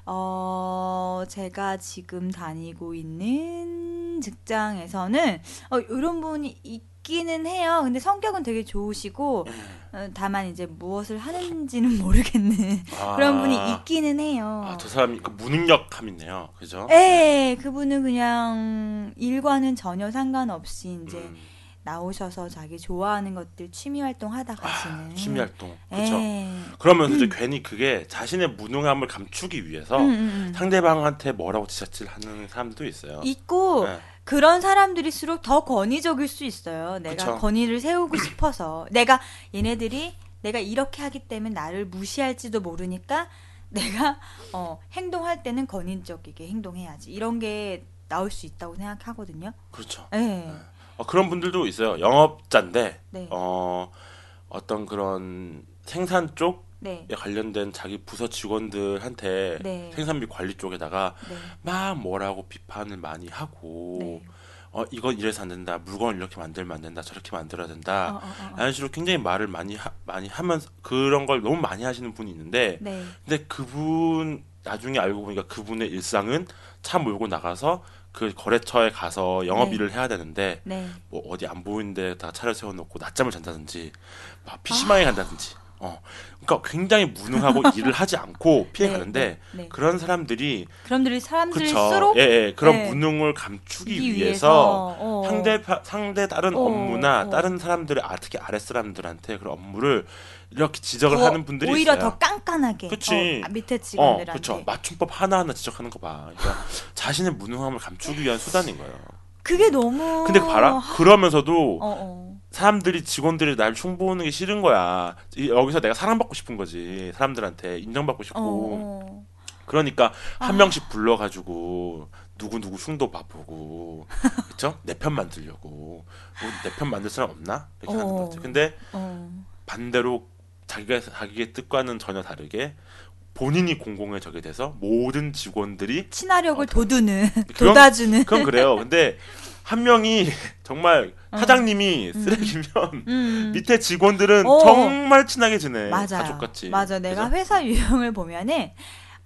어, 제가 지금 다니고 있는 직장에서는 어, 이런 분이 있 기는 해요. 근데 성격은 되게 좋으시고 어, 다만 이제 무엇을 하는지는 모르겠는 아, 그런 분이 있기는 해요. 아, 저 사람이 그 무능력함 있네요. 그죠? 예, 그분은 그냥 일과는 전혀 상관없이 이제 음, 나오셔서 자기 좋아하는 것들 취미 활동 하다 가시는. 아, 취미 활동. 그렇죠. 예. 그러면서 이제 괜히 그게 자신의 무능함을 감추기 위해서 음, 음, 음. 상대방한테 뭐라고 지적질 하는 사람들도 있어요. 있고 네. 그런 사람들일수록 더 권위적일 수 있어요. 내가 그쵸. 권위를 세우고 싶어서 내가 얘네들이 내가 이렇게 하기 때문에 나를 무시할지도 모르니까 내가 어, 행동할 때는 권위적이게 행동해야지 이런 게 나올 수 있다고 생각하거든요. 그렇죠. 네. 어, 그런 분들도 있어요. 영업자인데 네. 어, 어떤 그런 생산 쪽에 네. 관련된 자기 부서 직원들한테 네. 생산비 관리 쪽에다가 네. 막 뭐라고 비판을 많이 하고 네. 어 이건 이래서 안 된다 물건을 이렇게 만들면 안 된다 저렇게 만들어야 된다 어, 어, 어, 어. 이런 식으로 굉장히 말을 많이 하, 많이 하면서 그런 걸 너무 많이 하시는 분이 있는데 네. 근데 그분 나중에 알고 보니까 그분의 일상은 차 몰고 나가서 그 거래처에 가서 영업 네. 일을 해야 되는데 네. 뭐 어디 안 보이는 데 다 차를 세워놓고 낮잠을 잔다든지 막 아. PC방에 간다든지 어 그러니까 굉장히 무능하고 일을 하지 않고 피해 네, 가는데 네, 네. 그런 사람들이 그쵸 스스로 예, 예 그런 네. 무능을 감추기 하기 위해서 어. 상대 파- 상대 다른 어, 업무나 어. 다른 사람들의 아 특히 아랫 사람들한테 그런 업무를 이렇게 지적을 더 하는 분들이 오히려 있어요. 더 깐깐하게 그치. 어, 밑에 어, 직원들한테 그렇죠. 맞춤법 하나 하나 지적하는 거 봐. 그러니까 자신의 무능함을 감추기 위한 수단인 거예요. 그게 너무 근데 봐라. 그러면서도 어, 어. 사람들이 직원들이 날 흉보는 게 싫은 거야. 이- 여기서 내가 사랑받고 싶은 거지. 사람들한테 인정받고 싶고. 어, 어. 그러니까 한 아. 명씩 불러가지고 누구 누구 흉도 봐보고, 그렇죠? 내편 만들려고. 뭐 내편 만들 사람 없나? 이렇게 하는 어. 거지. 근데 어. 반대로 자기가 자기의 뜻과는 전혀 다르게 본인이 공공의 적이 돼서 모든 직원들이 친화력을 어, 도두는 그건- 돋아주는 그건 그래요. 근데 한 명이 정말 어. 사장님이 음. 쓰레기면 음. 밑에 직원들은 어. 정말 친하게 지내. 맞아요. 가족같이. 맞아. 내가 그죠? 회사 유형을 보면은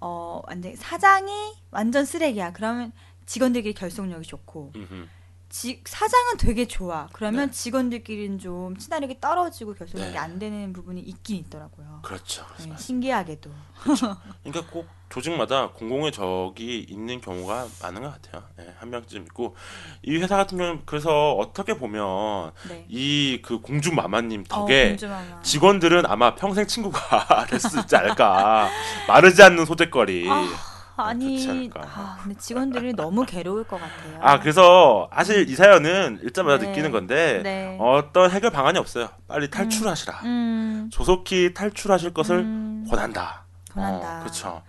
어 완전 사장이 완전 쓰레기야. 그러면 직원들끼리 결속력이 좋고 음흠. 지, 사장은 되게 좋아. 그러면 네. 직원들끼리는 좀 친화력이 떨어지고 결속력이 네. 안 되는 부분이 있긴 있더라고요. 그렇죠. 네. 신기하게도. 그러니까 꼭 조직마다 공공의 적이 있는 경우가 많은 것 같아요. 예, 한 명쯤 있고 이 회사 같은 경우는 그래서 어떻게 보면 네. 이그 공주 마마님 어, 덕에 공주 마마. 직원들은 아마 평생 친구가 될 수 있지 않을까. 마르지 않는 소재거리. 아, 아니, 않을까. 아, 근데 직원들이 너무 괴로울 것 같아요. 아 그래서 사실 이 사연은 읽자마자 네. 느끼는 건데 네. 어떤 해결 방안이 없어요. 빨리 탈출하시라. 음, 조속히 탈출하실 것을 음, 권한다. 권한다. 어, 그렇죠.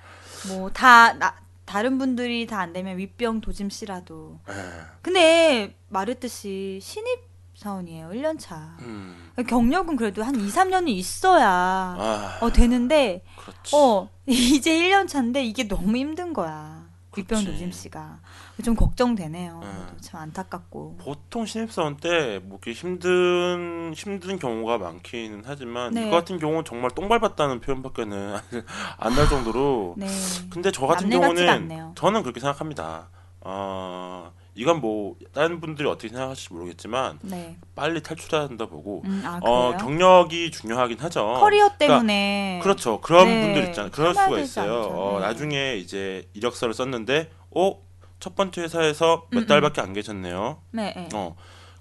뭐다 나 다른 분들이 다 안 되면 윗병 도짐 씨라도. 예. 근데 말했듯이 신입 사원이에요. 1년 차. 음. 경력은 그래도 한 2, 3년이 있어야 아, 어 되는데 그렇지. 어 이제 1년 차인데 이게 너무 힘든 거야. 윗병. 도짐 씨가 좀 걱정되네요. 음. 참 안타깝고. 보통 신입사원 때뭐 이렇게 힘든 힘든 경우가 많기는 하지만 네. 이거 같은 경우는 정말 똥 밟았다는 표현밖에는 안 날 정도로 네. 근데 저 같은 경우는. 저는 그렇게 생각합니다. 어, 이건 뭐 다른 분들이 어떻게 생각하실지 모르겠지만 네. 빨리 탈출해야 한다 보고 음, 아, 어? 경력이 중요하긴 하죠. 커리어 때문에. 그렇죠. 그런 네, 분들 있잖아요. 그럴 수가 있어요. 어, 네. 나중에 이제 이력서를 썼는데, 어? 첫 번째 회사에서 몇 음, 달밖에 안 계셨네요. 네, 네. 어.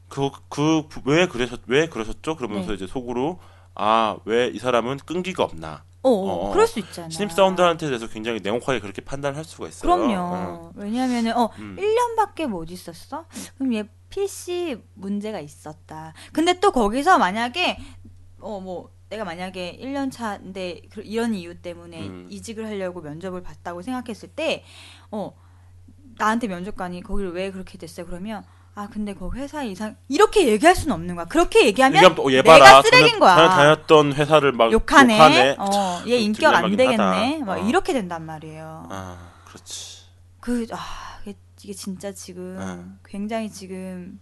그, 그, 왜 그러셨, 왜 그러셨죠? 그러면서 네. 이제 속으로, 아, 왜 이 사람은 끈기가 없나. 어, 어, 어, 그럴 수 있잖아요. 신입 사원들한테 대해서 굉장히 냉혹하게 그렇게 판단할 수가 있어요. 어. 그럼요. 왜냐하면은 어 음. 1년밖에 못 있었어? 그럼 얘 PC 문제가 있었다. 근데 또 거기서 만약에 어 뭐 내가 만약에 1년 차인데 그- 이런 이유 때문에 음. 이직을 하려고 면접을 봤다고 생각했을 때 어 나한테 면접관이 거기를 왜 그렇게 됐어요? 그러면 아 근데 거기 회사 이상 이렇게 얘기할 수는 없는 거야. 그렇게 얘기하면 얘기하면 또, 얘 내가 전에- 거야. 전에 다녔던 회사를 막 욕하네. 욕하네. 어, 그얘 인격 안 되겠네. 막 어. 이렇게 된단 말이에요. 아, 그렇지. 그, 아, 이게, 이게 진짜 지금 응. 굉장히 지금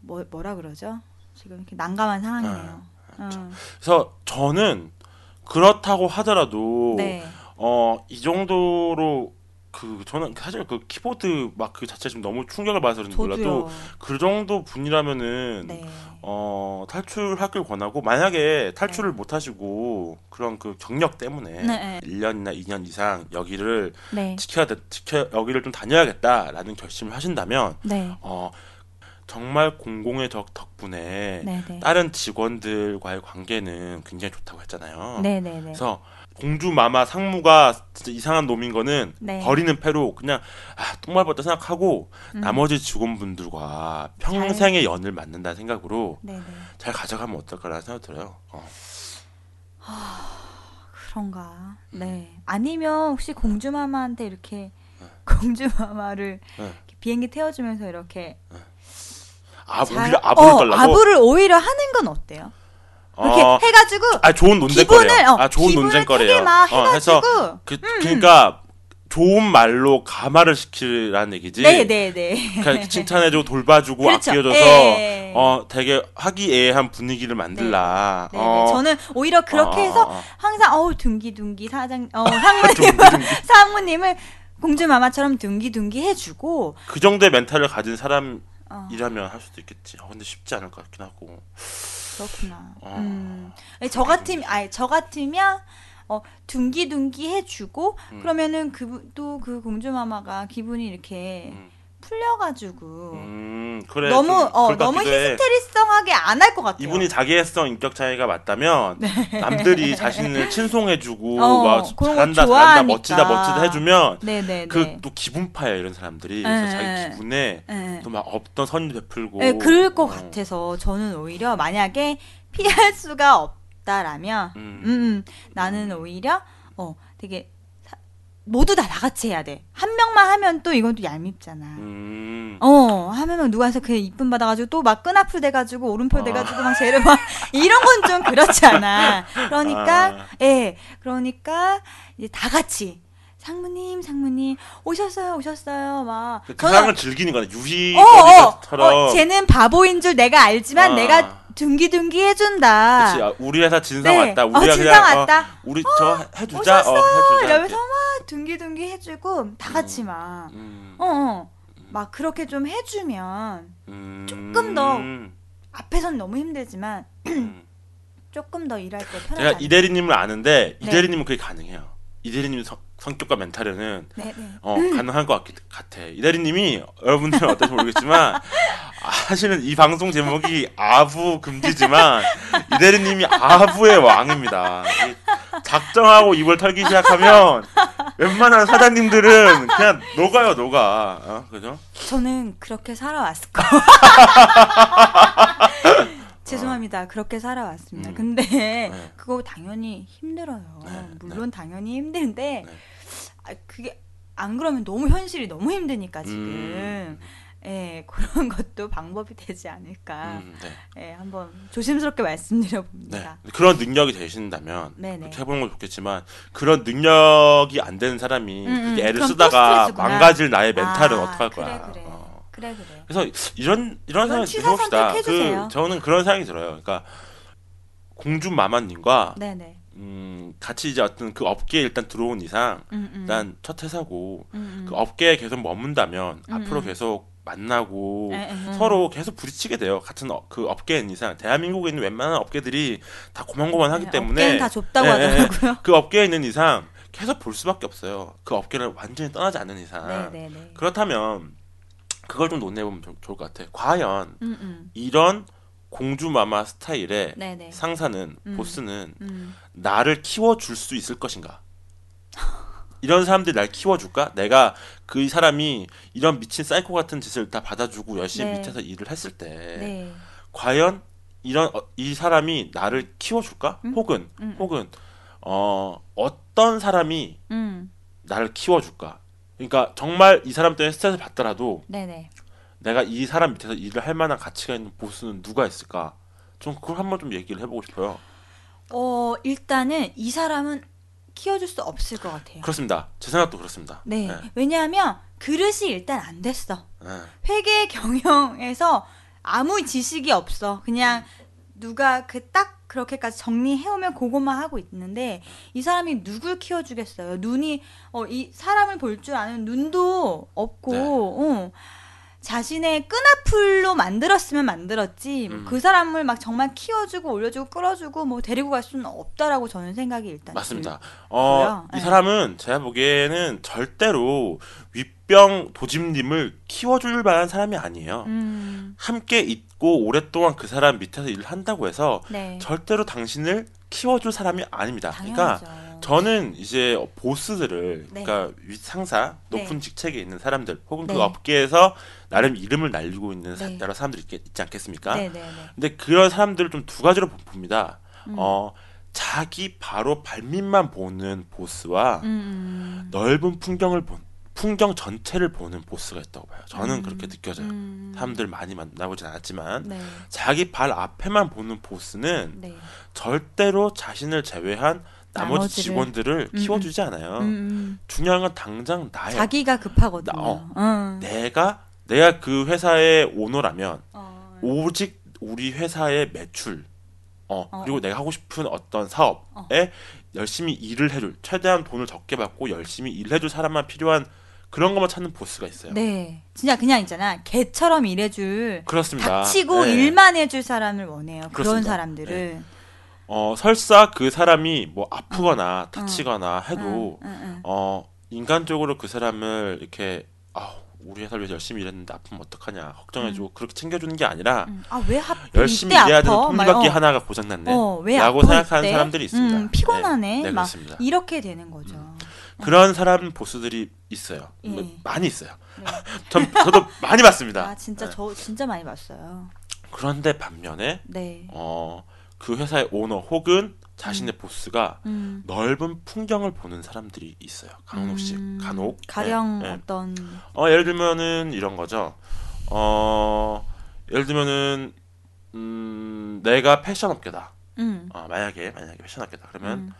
뭐, 뭐라 그러죠? 지금 이렇게 난감한 상황이네요. 응. 그래서 저는 그렇다고 하더라도 네. 어, 이 정도로 그 저는 사실 그 키보드 막그 자체 지금 너무 충격을 받아서 그런지 몰라도. 그 정도 분이라면은 네. 어, 탈출하길 권하고 만약에 탈출을 못 하시고 그런 그 경력 때문에 네. 1년이나 2년 이상 여기를 네. 지켜야 돼, 지켜 여기를 좀 다녀야겠다라는 결심을 하신다면 네. 어, 정말 공공의 덕 덕분에 네. 네. 다른 직원들과의 관계는 굉장히 좋다고 했잖아요. 네. 네. 네. 그래서 공주 마마 상무가 진짜 이상한 놈인 거는 네. 버리는 패로 그냥 아 똥말 봤다 생각하고 음. 나머지 직원분들과 평생의 연을 맞는다는 생각으로 네. 네. 잘 가져가면 어떨까라는 생각 들어요. 어. 그런가. 네. 아니면 혹시 공주 마마한테 이렇게 공주 마마를 네. 이렇게 비행기 태워주면서 이렇게 아 잘- 오히려 아부를 어, 달라고. 아부를 오히려 하는 건 어때요? 이렇게 어, 해가지고 아 좋은 기분을 논쟁거리예요. 어, 아 좋은 기분을 논쟁거리예요. 되게 막 어, 해가지고 음. 해서 그 그러니까 좋은 말로 감화를 시키라는 얘기지. 네네네. 그러니까 칭찬해주고 돌봐주고 그렇죠. 아껴줘서 예. 어 되게 화기애애한 분위기를 만들라. 네, 어. 네. 저는 오히려 그렇게 어, 해서 어, 어. 항상 어우 둥기둥기 사장 어 상무님을 사무님을 공주 마마처럼 둥기둥기 해주고 그 정도의 멘탈을 가진 사람이라면 어, 할 수도 있겠지. 어, 근데 쉽지 않을 것 같긴 하고. 그렇구나. 어. 음. 저 같으면 아니 저 같으면 어 둥기둥기 해주고 음. 그러면은 그 또 그 공주마마가 기분이 이렇게 음. 풀려가지고 음 그래. 너무 좀어 너무. 히스테리성하게 안 할 것 같아요. 이분이 자기애성 인격 차이가 맞다면 남들이 자신을 칭송해주고 네. 어, 막 잘한다 잘한다. 멋지다 멋지다 해주면 네네네. 그또 기분파야 이런 사람들이 그래서 네, 자기 네. 기분에 네. 또막 없던 선을 베풀고 네, 그럴 것 어. 같아서 저는 오히려 만약에 피할 수가 없다라면 음. 음, 음, 나는 오히려 어 되게 사- 모두 다 나같이 해야 돼. 한 명만 하면 또 이건 또 얄밉잖아. 음. 어, 하면은 누가 해서 그 이쁨 받아가지고 또 막 끈앞을 대가지고 오른표 아. 대가지고 막 쟤를 막 이런 건 좀 그렇지 않아. 그러니까, 아. 예, 그러니까 이제 다 같이 상무님, 상무님 오셨어요, 오셨어요, 막. 그 저는 상황을 즐기는 거네 어, 어, 유희처럼 어, 쟤는 바보인 줄 내가 알지만 아. 내가 둥기둥기 해준다. 그치, 아, 우리 회사 진상 네. 왔다. 어, 우리가 진상 그냥 왔다. 어, 우리 저 해주자. 오셨어. 어, 해주자. 이러면서 막 둥기둥기 해주고 다 같이 막, 음, 어, 어, 막 그렇게 좀 해주면 음, 조금 더 음, 앞에선 너무 힘들지만 음. 조금 더 일할 때 편하지 제가 않을까. 이 대리님을 아는데 네. 이대리님은 그게 가능해요. 이 대리님 성, 성격과 멘탈에는 네, 네. 어, 가능할 것 같, 같아. 이대리님이 여러분들은 어떨지 모르겠지만 아, 사실은 이 방송 제목이 아부 금지지만 이대리님이 아부의 왕입니다. 이 작정하고 입을 털기 시작하면 웬만한 사장님들은 그냥 녹아요, 녹아. 어, 그죠? 저는 그렇게 살아왔을 거. 죄송합니다. 그렇게 살아왔습니다. 음. 근데 네. 그거 당연히 힘들어요. 네, 물론 당연히 힘든데 네. 아, 그게 안 그러면 너무 현실이 너무 힘드니까 지금. 음. 예, 그런 것도 방법이 되지 않을까. 음, 네. 예, 한번 조심스럽게 말씀드려 네. 봅니다. 그런 능력이 되신다면 네네. 그렇게 해보는 건 좋겠지만 그런 능력이 안 되는 사람이 음, 음. 애를 쓰다가. 망가질 나의 멘탈은 아, 어떡할 그래, 거야. 그래. 어. 그래 그래. 그래서 이런 이런 생각이. 선택해주세요. 그 저는 그런 생각이 들어요. 그러니까 공주 마마님과 네, 네. 음, 같이 이제 어떤 그 업계에 일단 들어온 이상 음, 음. 일단 첫 회사고 음, 음. 그 업계에 계속 머문다면 음, 앞으로 음. 계속 만나고 에, 에, 음. 서로 계속 부딪히게 돼요. 같은 어- 그 업계인 이상 대한민국에 있는 웬만한 업계들이 다 고만고만하기 네, 때문에 업계는 다 좁다고 예, 예, 예. 하더라고요. 그 업계에 있는 이상 계속 볼 수밖에 없어요. 그 업계를 완전히 떠나지 않는 이상. 네네네. 그렇다면 그걸 좀 논해보면 좋- 좋을 것 같아. 과연 음, 음. 이런 공주 마마 스타일의 네네. 상사는 음. 보스는 음. 나를 키워줄 수 있을 것인가? 이런 사람들이 날 키워줄까? 내가 그 사람이 이런 미친 사이코 같은 짓을 다 받아주고 열심히 네. 밑에서 일을 했을 때 네. 과연 이런 어, 이 사람이 나를 키워줄까? 음? 혹은 음. 혹은 어 어떤 사람이 음. 나를 키워줄까? 그러니까 정말 이 사람 때문에 스트레스 받더라도 네네. 내가 이 사람 밑에서 일을 할 만한 가치가 있는 보스는 누가 있을까? 좀 그걸 한번 좀 얘기를 해보고 싶어요. 어 일단은 이 사람은 키워줄 수 없을 것 같아요. 그렇습니다. 제 생각도 그렇습니다. 네. 네. 왜냐하면 그릇이 일단 안 됐어. 네. 회계 경영에서 아무 지식이 없어. 그냥 누가 그 딱 그렇게까지 정리해오면 그것만 하고 있는데 이 사람이 누굴 키워주겠어요. 눈이 어, 이 사람을 볼 줄 아는 눈도 없고 네. 어, 자신의 끈앞풀로 만들었으면 만들었지 뭐 음. 그 사람을 막 정말 키워주고 올려주고 끌어주고 뭐 데리고 갈 수는 없다라고 저는 생각이 일단 맞습니다. 들- 어? 이 네. 사람은 제가 보기에는 절대로 윗병 도집님을 키워줄 만한 사람이 아니에요. 음, 함께 있고 오랫동안 그 사람 밑에서 일을 한다고 해서 네. 절대로 당신을 키워줄 사람이 아닙니다. 그러니까 당연하죠. 저는 이제 보스들을 네. 그러니까 윗 상사 높은 네. 직책에 있는 사람들 혹은 그 네. 업계에서 나름 이름을 날리고 있는 사- 네. 여러 사람들이 있, 있지 않겠습니까? 네네네. 근데 그런 사람들을 좀 두 가지로 보- 봅니다. 음. 어 자기 바로 발밑만 보는 보스와 음, 음. 넓은 풍경을 본 풍경 전체를 보는 보스가 있다고 봐요. 저는 음. 그렇게 느껴져요. 음. 사람들 많이 만나보진 않았지만 네. 자기 발 앞에만 보는 보스는 네. 절대로 자신을 제외한 나머지. 직원들을 음, 키워주지 않아요. 음, 음. 중요한 건 당장 나예요. 자기가 급하거든요. 나- 어. 응. 내가 내가 그 회사의 오너라면 어. 오직 우리 회사의 매출 어, 어. 그리고 내가 하고 싶은 어떤 사업에 열심히 일을 해줄 최대한 돈을 적게 받고 열심히 일 해줄 사람만 필요한 그런 것만 찾는 보스가 있어요. 네. 진짜 그냥 있잖아. 개처럼 일해줄 그렇습니다. 닥치고 네. 일만 해줄 사람을 원해요. 그런 그렇습니다. 네. 사람들을. 어, 설사 그 사람이 뭐 아프거나 다치거나 해도 응, 응, 응. 어, 인간적으로 그 사람을 이렇게 아, 우리 회사를 위해서 열심히 일했는데 아프면 어떡하냐 걱정해주고 그렇게 챙겨주는 게 아니라 응. 아, 왜 하필 열심히 일해야 되는 아파? 막, 톱니바퀴 어. 하나가 고장났네. 어, 왜 라고 생각하는 이때? 사람들이 있습니다. 음, 피곤하네. 네, 네, 막 그렇습니다. 이렇게 되는 거죠. 그런 사람 보스들이 있어요. 예. 뭐 많이 있어요. 네. 전, 저도 많이 봤습니다. 아, 진짜 네. 저 진짜 많이 봤어요. 그런데 반면에 네. 어, 그 회사의 오너 혹은 자신의 보스가 음. 넓은 풍경을 보는 사람들이 있어요. 간혹씩 음, 간혹. 가령 네, 네. 어떤 어, 예를 들면은 이런 거죠. 어, 예를 들면은 음, 내가 패션 업계다. 음. 어, 만약에 만약에 패션 업계다. 그러면 음.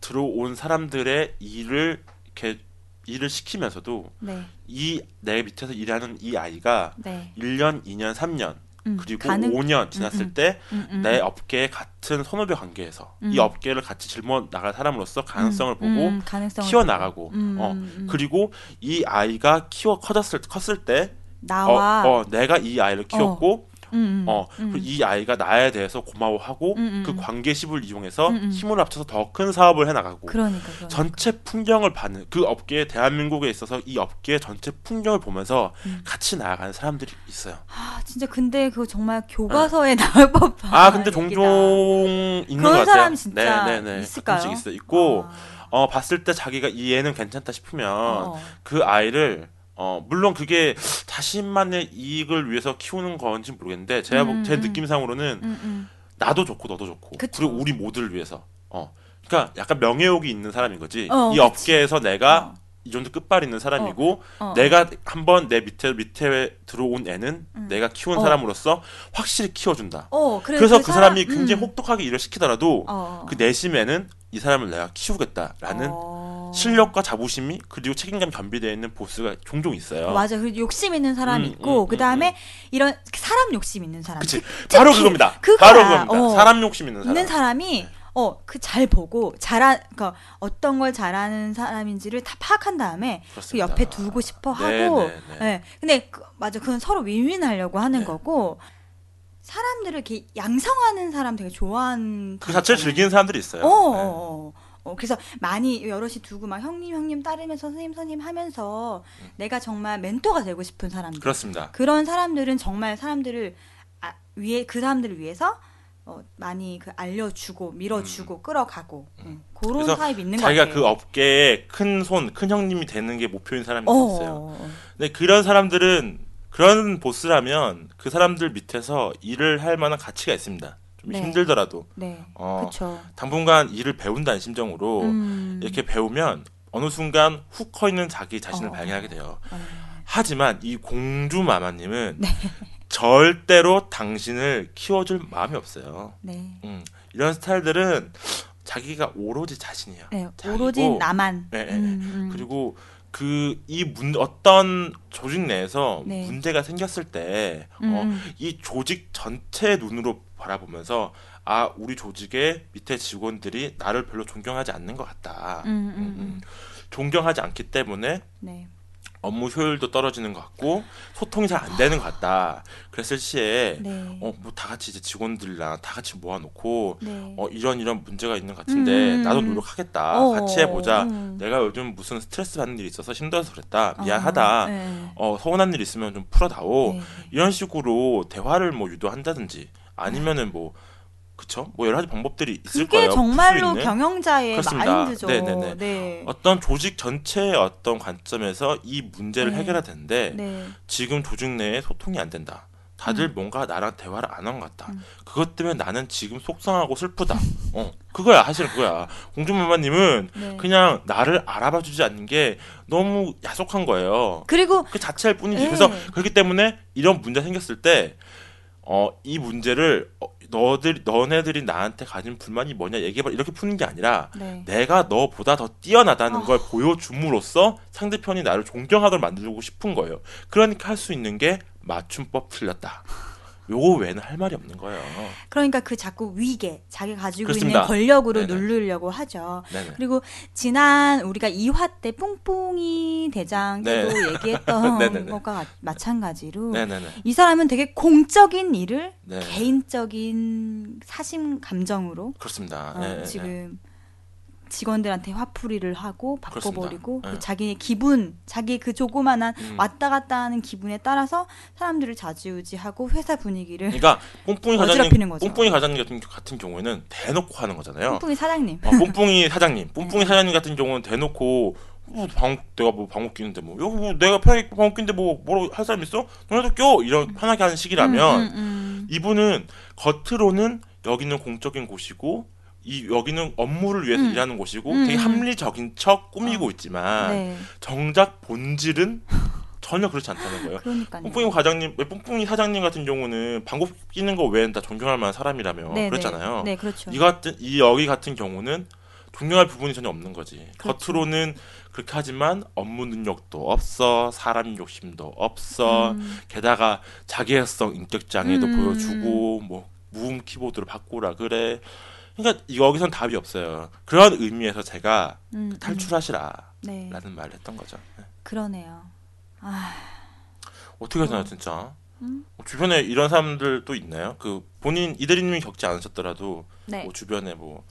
들어온 사람들의 일을 이렇게 일을 시키면서도 네. 이내 밑에서 일하는 이 아이가 네. 1년, 2년, 3년 음. 그리고 가능- 5년 지났을 음, 음. 때 음, 음. 내 업계에 같은 선후배 관계에서 음. 이 업계를 같이 짊어 나갈 사람으로서 가능성을 음, 보고 음, 가능성을 키워 나가고 어 음. 그리고 이 아이가 키워 커졌을 컸을 때 나와 어, 어, 내가 이 아이를 키웠고 음, 음, 어 음. 이 아이가 나에 대해서 고마워하고 음, 음, 그 음. 관계십을 이용해서. 힘을 합쳐서 더 큰 사업을 해 나가고 그러니까, 그러니까. 전체 풍경을 받는 그 업계에 대한민국에 있어서 이 업계의 전체 풍경을 보면서 음. 같이 나아가는 사람들이 있어요. 아 진짜 근데 그거 정말 교과서에 나올 법한 아 근데. 종종 있는 것 그런 같아요. 사람 진짜 네 네 네. 있을까요? 가끔씩 있어 있고 아, 어 봤을 때 자기가 이 애는 괜찮다 싶으면 어. 그 아이를 어 물론 그게 자신만의 이익을 위해서 키우는 건지 모르겠는데 제가 보- 음, 제 음. 느낌상으로는 음, 음. 나도 좋고 너도 좋고 그쵸. 그리고 우리 모두를 위해서 어 그러니까 약간 명예욕이 있는 사람인 거지 어, 이 그치. 업계에서 내가 어. 이 정도 끝발 있는 사람이고 어. 내가 한번 내 밑에 밑에 들어온 애는 음. 내가 키운 어. 사람으로서 확실히 키워준다. 어, 그래, 그래 서 그 그 사람이 사람- 굉장히 음. 혹독하게 일을 시키더라도 어. 그 내심에는 이 사람을 내가 키우겠다라는 어. 실력과 자부심이 그리고 책임감 겸비되어 있는 보스가 종종 있어요. 맞아. 그 욕심 있는 사람이 음, 있고 음, 그 다음에 음, 이런 사람 욕심 있는 사람. 그치. 특히 바로 그겁니다. 그거야. 바로 그겁니다. 어. 사람 욕심 있는 사람. 있는 사람이 어, 그 잘 보고 잘하 그러니까 어떤 걸 잘하는 사람인지를 다 파악한 다음에 그 그렇습니다. 옆에 두고 싶어 네, 하고 네, 네. 예. 근데 그, 맞아. 그건 서로 윈윈하려고 하는 네. 거고 사람들을 이렇게 양성하는 사람 되게 좋아하는 그 자체를. 즐기는 사람들이 있어요. 어, 어, 네. 어. 어, 그래서 많이 여럿이 두고 막 형님 형님 따르면서 선생님 선생님 하면서 내가 정말 멘토가 되고 싶은 사람들 음. 그렇습니다. 그런 사람들은 정말 사람들을 아, 위해 그 사람들을 위해서 어, 많이 그 알려주고 밀어주고 끌어가고 음. 그런 타입이 있는 것 자기가 같아요. 그 업계에 큰 손, 큰 형님이 되는 게 목표인 사람이 어, 있어요. 어, 어. 근데 그런 사람들은 그런 보스라면 그 사람들 밑에서 일을 할 만한 가치가 있습니다. 좀 네. 힘들더라도 네, 어, 그렇죠. 당분간 일을 배운다는 심정으로 음. 이렇게 배우면 어느 순간 훅 커 있는 자기 자신을 어. 발견하게 돼요. 어. 하지만 이 공주 마마님은 네. 절대로 당신을 키워줄 마음이 없어요. 네, 음, 이런 스타일들은 자기가 오로지 자신이야. 네, 자기고, 오로지 나만. 네, 네, 음, 음. 그리고 그 이 문 어떤 조직 내에서 네. 문제가 생겼을 때 음, 어, 음. 이 조직 전체 눈으로 바라보면서 아 우리 조직의 밑에 직원들이 나를 별로 존경하지 않는 것 같다. 음, 음, 음, 음. 음. 존경하지 않기 때문에 네, 업무 효율도 떨어지는 것 같고 소통이 잘 안 되는 것 같다. 그랬을 시에 네, 어뭐 다 같이 이제 직원들이랑 다 같이 모아놓고 네. 어 이런 이런 문제가 있는 것 같은데 음, 나도 음. 노력하겠다. 어, 같이 해보자. 음. 내가 요즘 무슨 스트레스 받는 일이 있어서 힘들어서 그랬다. 어, 미안하다. 네. 어 서운한 일 있으면 좀 풀어다오. 네. 이런 식으로 대화를 뭐 유도한다든지 아니면은 뭐 그쵸? 뭐 여러 가지 방법들이 있을 그게 거예요. 풀수 정말로. 경영자의 그렇습니다. 마인드죠. 네네네. 네. 어떤 조직 전체의 어떤 관점에서 이 문제를 네. 해결해야 되는데 네. 지금 조직 내에 소통이 안 된다. 다들 음. 뭔가 나랑 대화를 안 한 것 같다. 음. 그것 때문에 나는 지금 속상하고 슬프다. 어, 그거야. 사실 그거야. 공주마마님은 네. 그냥 나를 알아봐 주지 않는 게 너무 야속한 거예요. 그리고 그 자체일 뿐이지. 네. 그래서 그렇기 때문에 이런 문제 생겼을 때, 어, 이 문제를, 어, 너들, 너네들이 나한테 가진 불만이 뭐냐 얘기해봐. 이렇게 푸는 게 아니라, 네. 내가 너보다 더 뛰어나다는 아. 걸 보여줌으로써 상대편이 나를 존경하도록 만들고 싶은 거예요. 그러니까 할 수 있는 게 맞춤법 틀렸다. 요거 외에는 할 말이 없는 거예요. 그러니까 그 자꾸 위계, 자기 가지고 그렇습니다. 있는 권력으로 네네. 누르려고 하죠. 네네. 그리고 지난 우리가 2화 때 뿡뿡이 대장 때도 네. 얘기했던 네네네. 것과 마- 마찬가지로 네네네. 이 사람은 되게 공적인 일을 네. 개인적인 사심 감정으로 그렇습니다. 어, 네, 네, 지금 직원들한테 화풀이를 하고 바꿔버리고 네. 자기의 기분, 자기 그 조그만한 음. 왔다 갔다 하는 기분에 따라서 사람들을 좌지우지하고 회사 분위기를 그러니까 뽕뽕이 거죠. 뽕뽕이 과장님 같은, 같은 경우에는 대놓고 하는 거잖아요. 뿡뿡이 사장님. 어, 뽕뽕이 사장님, 뽕뽕이 사장님 같은 경우는 대놓고 어, 방내가 뭐 방귀 끼는데 뭐 여기 뭐 내가 편하게 방귀 끼는데 뭐 뭐라고 할 사람 있어? 너네도 껴 이런 편하게 하는 식이라면 음, 음, 음. 이분은 겉으로는 여기는 공적인 곳이고 이 여기는 업무를 위해서 음. 일하는 곳이고 음, 되게 음. 합리적인 척 꾸미고 있지만 네, 정작 본질은 전혀 그렇지 않다는 거예요. 그러니까요. 뽕뽕이 과장님, 뽕뽕이 사장님 같은 경우는 방구 끼는 거 외엔 다 존경할 만한 사람이라며 네, 그랬잖아요. 네, 네, 그렇죠. 이 같은 이 여기 같은 경우는 존경할 부분이 전혀 없는 거지. 그렇죠. 겉으로는 그렇게 하지만 업무 능력도 없어, 사람 욕심도 없어. 음, 게다가 자기애성 인격 장애도 음. 보여주고 뭐 무음 키보드로 바꾸라 그래. 그러니까 여기선 답이 없어요. 그런 의미에서 제가 음, 탈출하시라라는 음, 네, 말을 했던 거죠. 네. 그러네요. 아, 어떻게 하시나요, 진짜? 음? 뭐 주변에 이런 사람들도 있나요? 그 본인 이대리님이 겪지 않으셨더라도 네. 뭐 주변에 뭐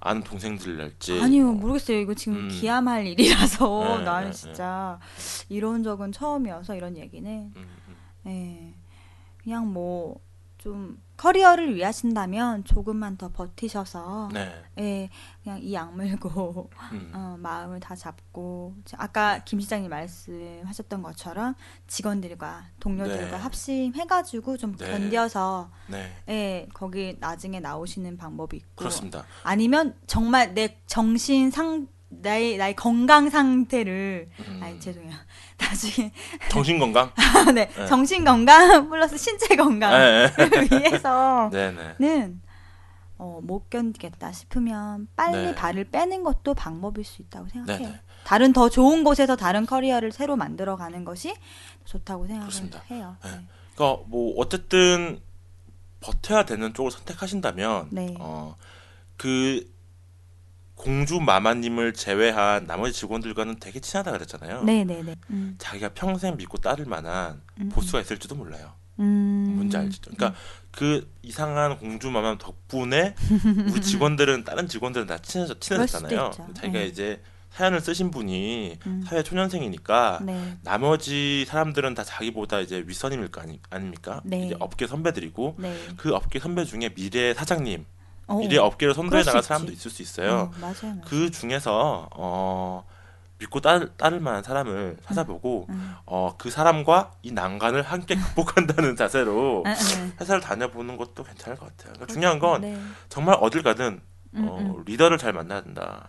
아는 동생들랄지 아니요, 뭐 모르겠어요. 이거 지금 음. 기함할 일이라서 네, 나는 네, 진짜 이런 적은 처음이어서 이런 얘기는 음, 음. 예. 그냥 뭐 좀 커리어를 위하신다면 조금만 더 버티셔서 네. 예, 그냥 이 악물고 음. 어, 마음을 다 잡고 저- 아까 김 시장님 말씀하셨던 것처럼 직원들과 동료들과 네. 합심해가지고 좀 네. 견뎌서 네. 예, 거기 나중에 나오시는 방법이 있고 그렇습니다. 아니면 정말 내 정신 상 나의 나의 건강 상태를 음. 아니 죄송해요 나중에 정신 건강? 네, 네. 정신 건강 플러스 신체 건강을 네. 네. 위해서는 네. 어, 못 견디겠다 싶으면 빨리 네. 발을 빼는 것도 방법일 수 있다고 생각해요. 네, 네. 다른 더 좋은 곳에서 다른 커리어를 새로 만들어 가는 것이 좋다고 생각을 그렇습니다. 해요. 네. 네. 그러니까 뭐 어쨌든 버텨야 되는 쪽을 선택하신다면 네. 어그 공주 마마님을 제외한 나머지 직원들과는 되게 친하다 그랬잖아요. 네네네. 음. 자기가 평생 믿고 따를 만한 음, 보스가 있을지도 몰라요. 음. 뭔지 알죠? 그러니까 그 이상한 공주 마마 덕분에 우리 직원들은 다른 직원들은 다 친해져 친해졌잖아요. 자기가 네. 이제 사연을 쓰신 분이 음. 사회 초년생이니까 네. 나머지 사람들은 다 자기보다 이제 윗선임일 거 아니, 아닙니까? 네. 이제 업계 선배들이고 네. 그 업계 선배 중에 미래 사장님, 어, 미래 업계를 선도해 나갈. 사람도 있을 수 있어요. 어, 맞아요. 그 중에서 어 믿고 따, 따를 만한 사람을 찾아보고 음. 어 그 사람과 이 난관을 함께 극복한다는 자세로 음, 음. 회사를 다녀보는 것도 괜찮을 것 같아요. 그러니까 중요한 건 네. 정말 어딜 가든 음, 어, 음. 리더를 잘 만나야 된다.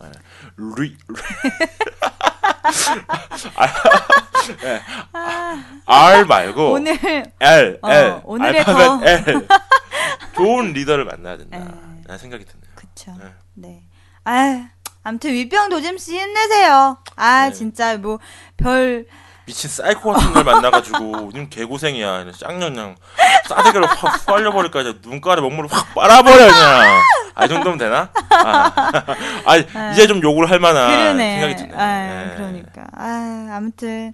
네. 리, 아, R 말고 오늘 L, 어, L, 오늘의 알파벳 L. 좋은 리더를 만나야 된다. 네. 생각이 드네요. 그쵸. 네. 네. 아, 아무튼 위병 도짐 씨 힘내세요. 아, 네. 진짜 뭐 별 미친 사이코 같은 걸 만나가지고 님 개고생이야. 쌍년 그냥 싸대기로 확 휘날려버릴까 이제 눈가에 먹물을 확 빨아버려 그냥. 아, 이 정도면 되나? 아, 아 이제 좀 욕을 할 만한 그러네. 생각이 드네요. 아, 네. 그러니까. 아, 아무튼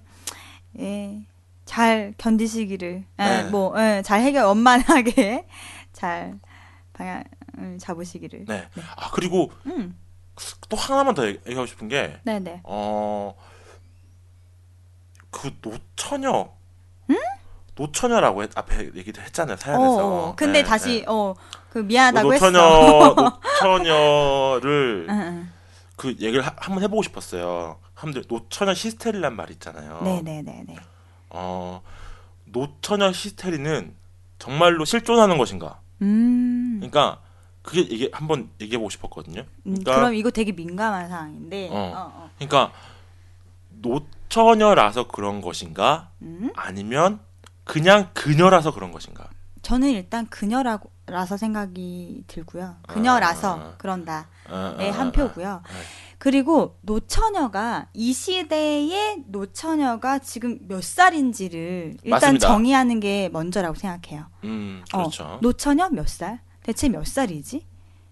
예. 잘 견디시기를. 예, 네. 뭐, 예, 잘 해결 원만하게 잘 방향을 잡으시기를. 네. 아 그리고 음. 또 하나만 더 얘기- 얘기하고 싶은 게 네, 네. 어, 그 노처녀. 노처녀라고 했, 앞에 얘기도 했잖아요, 사연에서. 어, 근데 네, 다시 네. 어, 그 미안하다고 노처녀, 했어. 노처녀를 응. 그 얘기를 하- 한번 해보고 싶었어요. 한번 노처녀 히스테리란 말 있잖아요. 네, 네, 네, 네. 어, 노처녀 히스테리는 정말로 실존하는 것인가? 음. 그러니까 그게 이게 한번 얘기해 보고 싶었거든요. 음, 그러니까 그럼 이거 되게 민감한 사항인데. 어. 어, 어. 그러니까 노 처녀라서 그런 것인가? 음? 아니면 그냥 그녀라서 그런 것인가? 저는 일단 그녀라서 생각이 들고요. 그녀라서 아. 그런다에 아, 네, 한 아, 표고요. 아, 아. 그리고 노처녀가 이 시대의 노처녀가 지금 몇 살인지를 일단 맞습니다. 정의하는 게 먼저라고 생각해요. 음, 어, 그렇죠. 노처녀 몇 살? 대체 몇 살이지?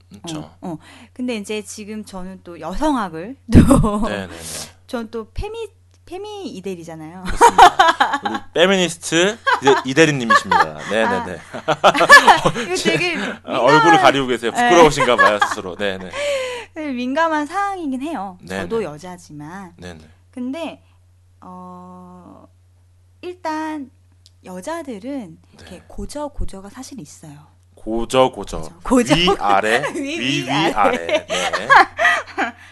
그렇죠. 어, 어. 근데 이제 지금 저는 또 여성학을 또 네, 네, 네. 저는 또 페미 페미. 그렇습니다. 우리 페미니스트 이대- 이대리님이십니다. 네, 네, 네. 이거 되게 아, 얼굴을 가리고 계세요. 네. 부끄러우신가 봐요, 스스로. 네, 네. 민감한, 사항이긴 해요. 네, 저도 네. 여자지만 네, 네. 근데 어 일단 여자들은 이렇게 네. 고저 고저가 사실 있어요. 고저 고저. 고저. 위 아래 위, 위 위, 위 아래. 네.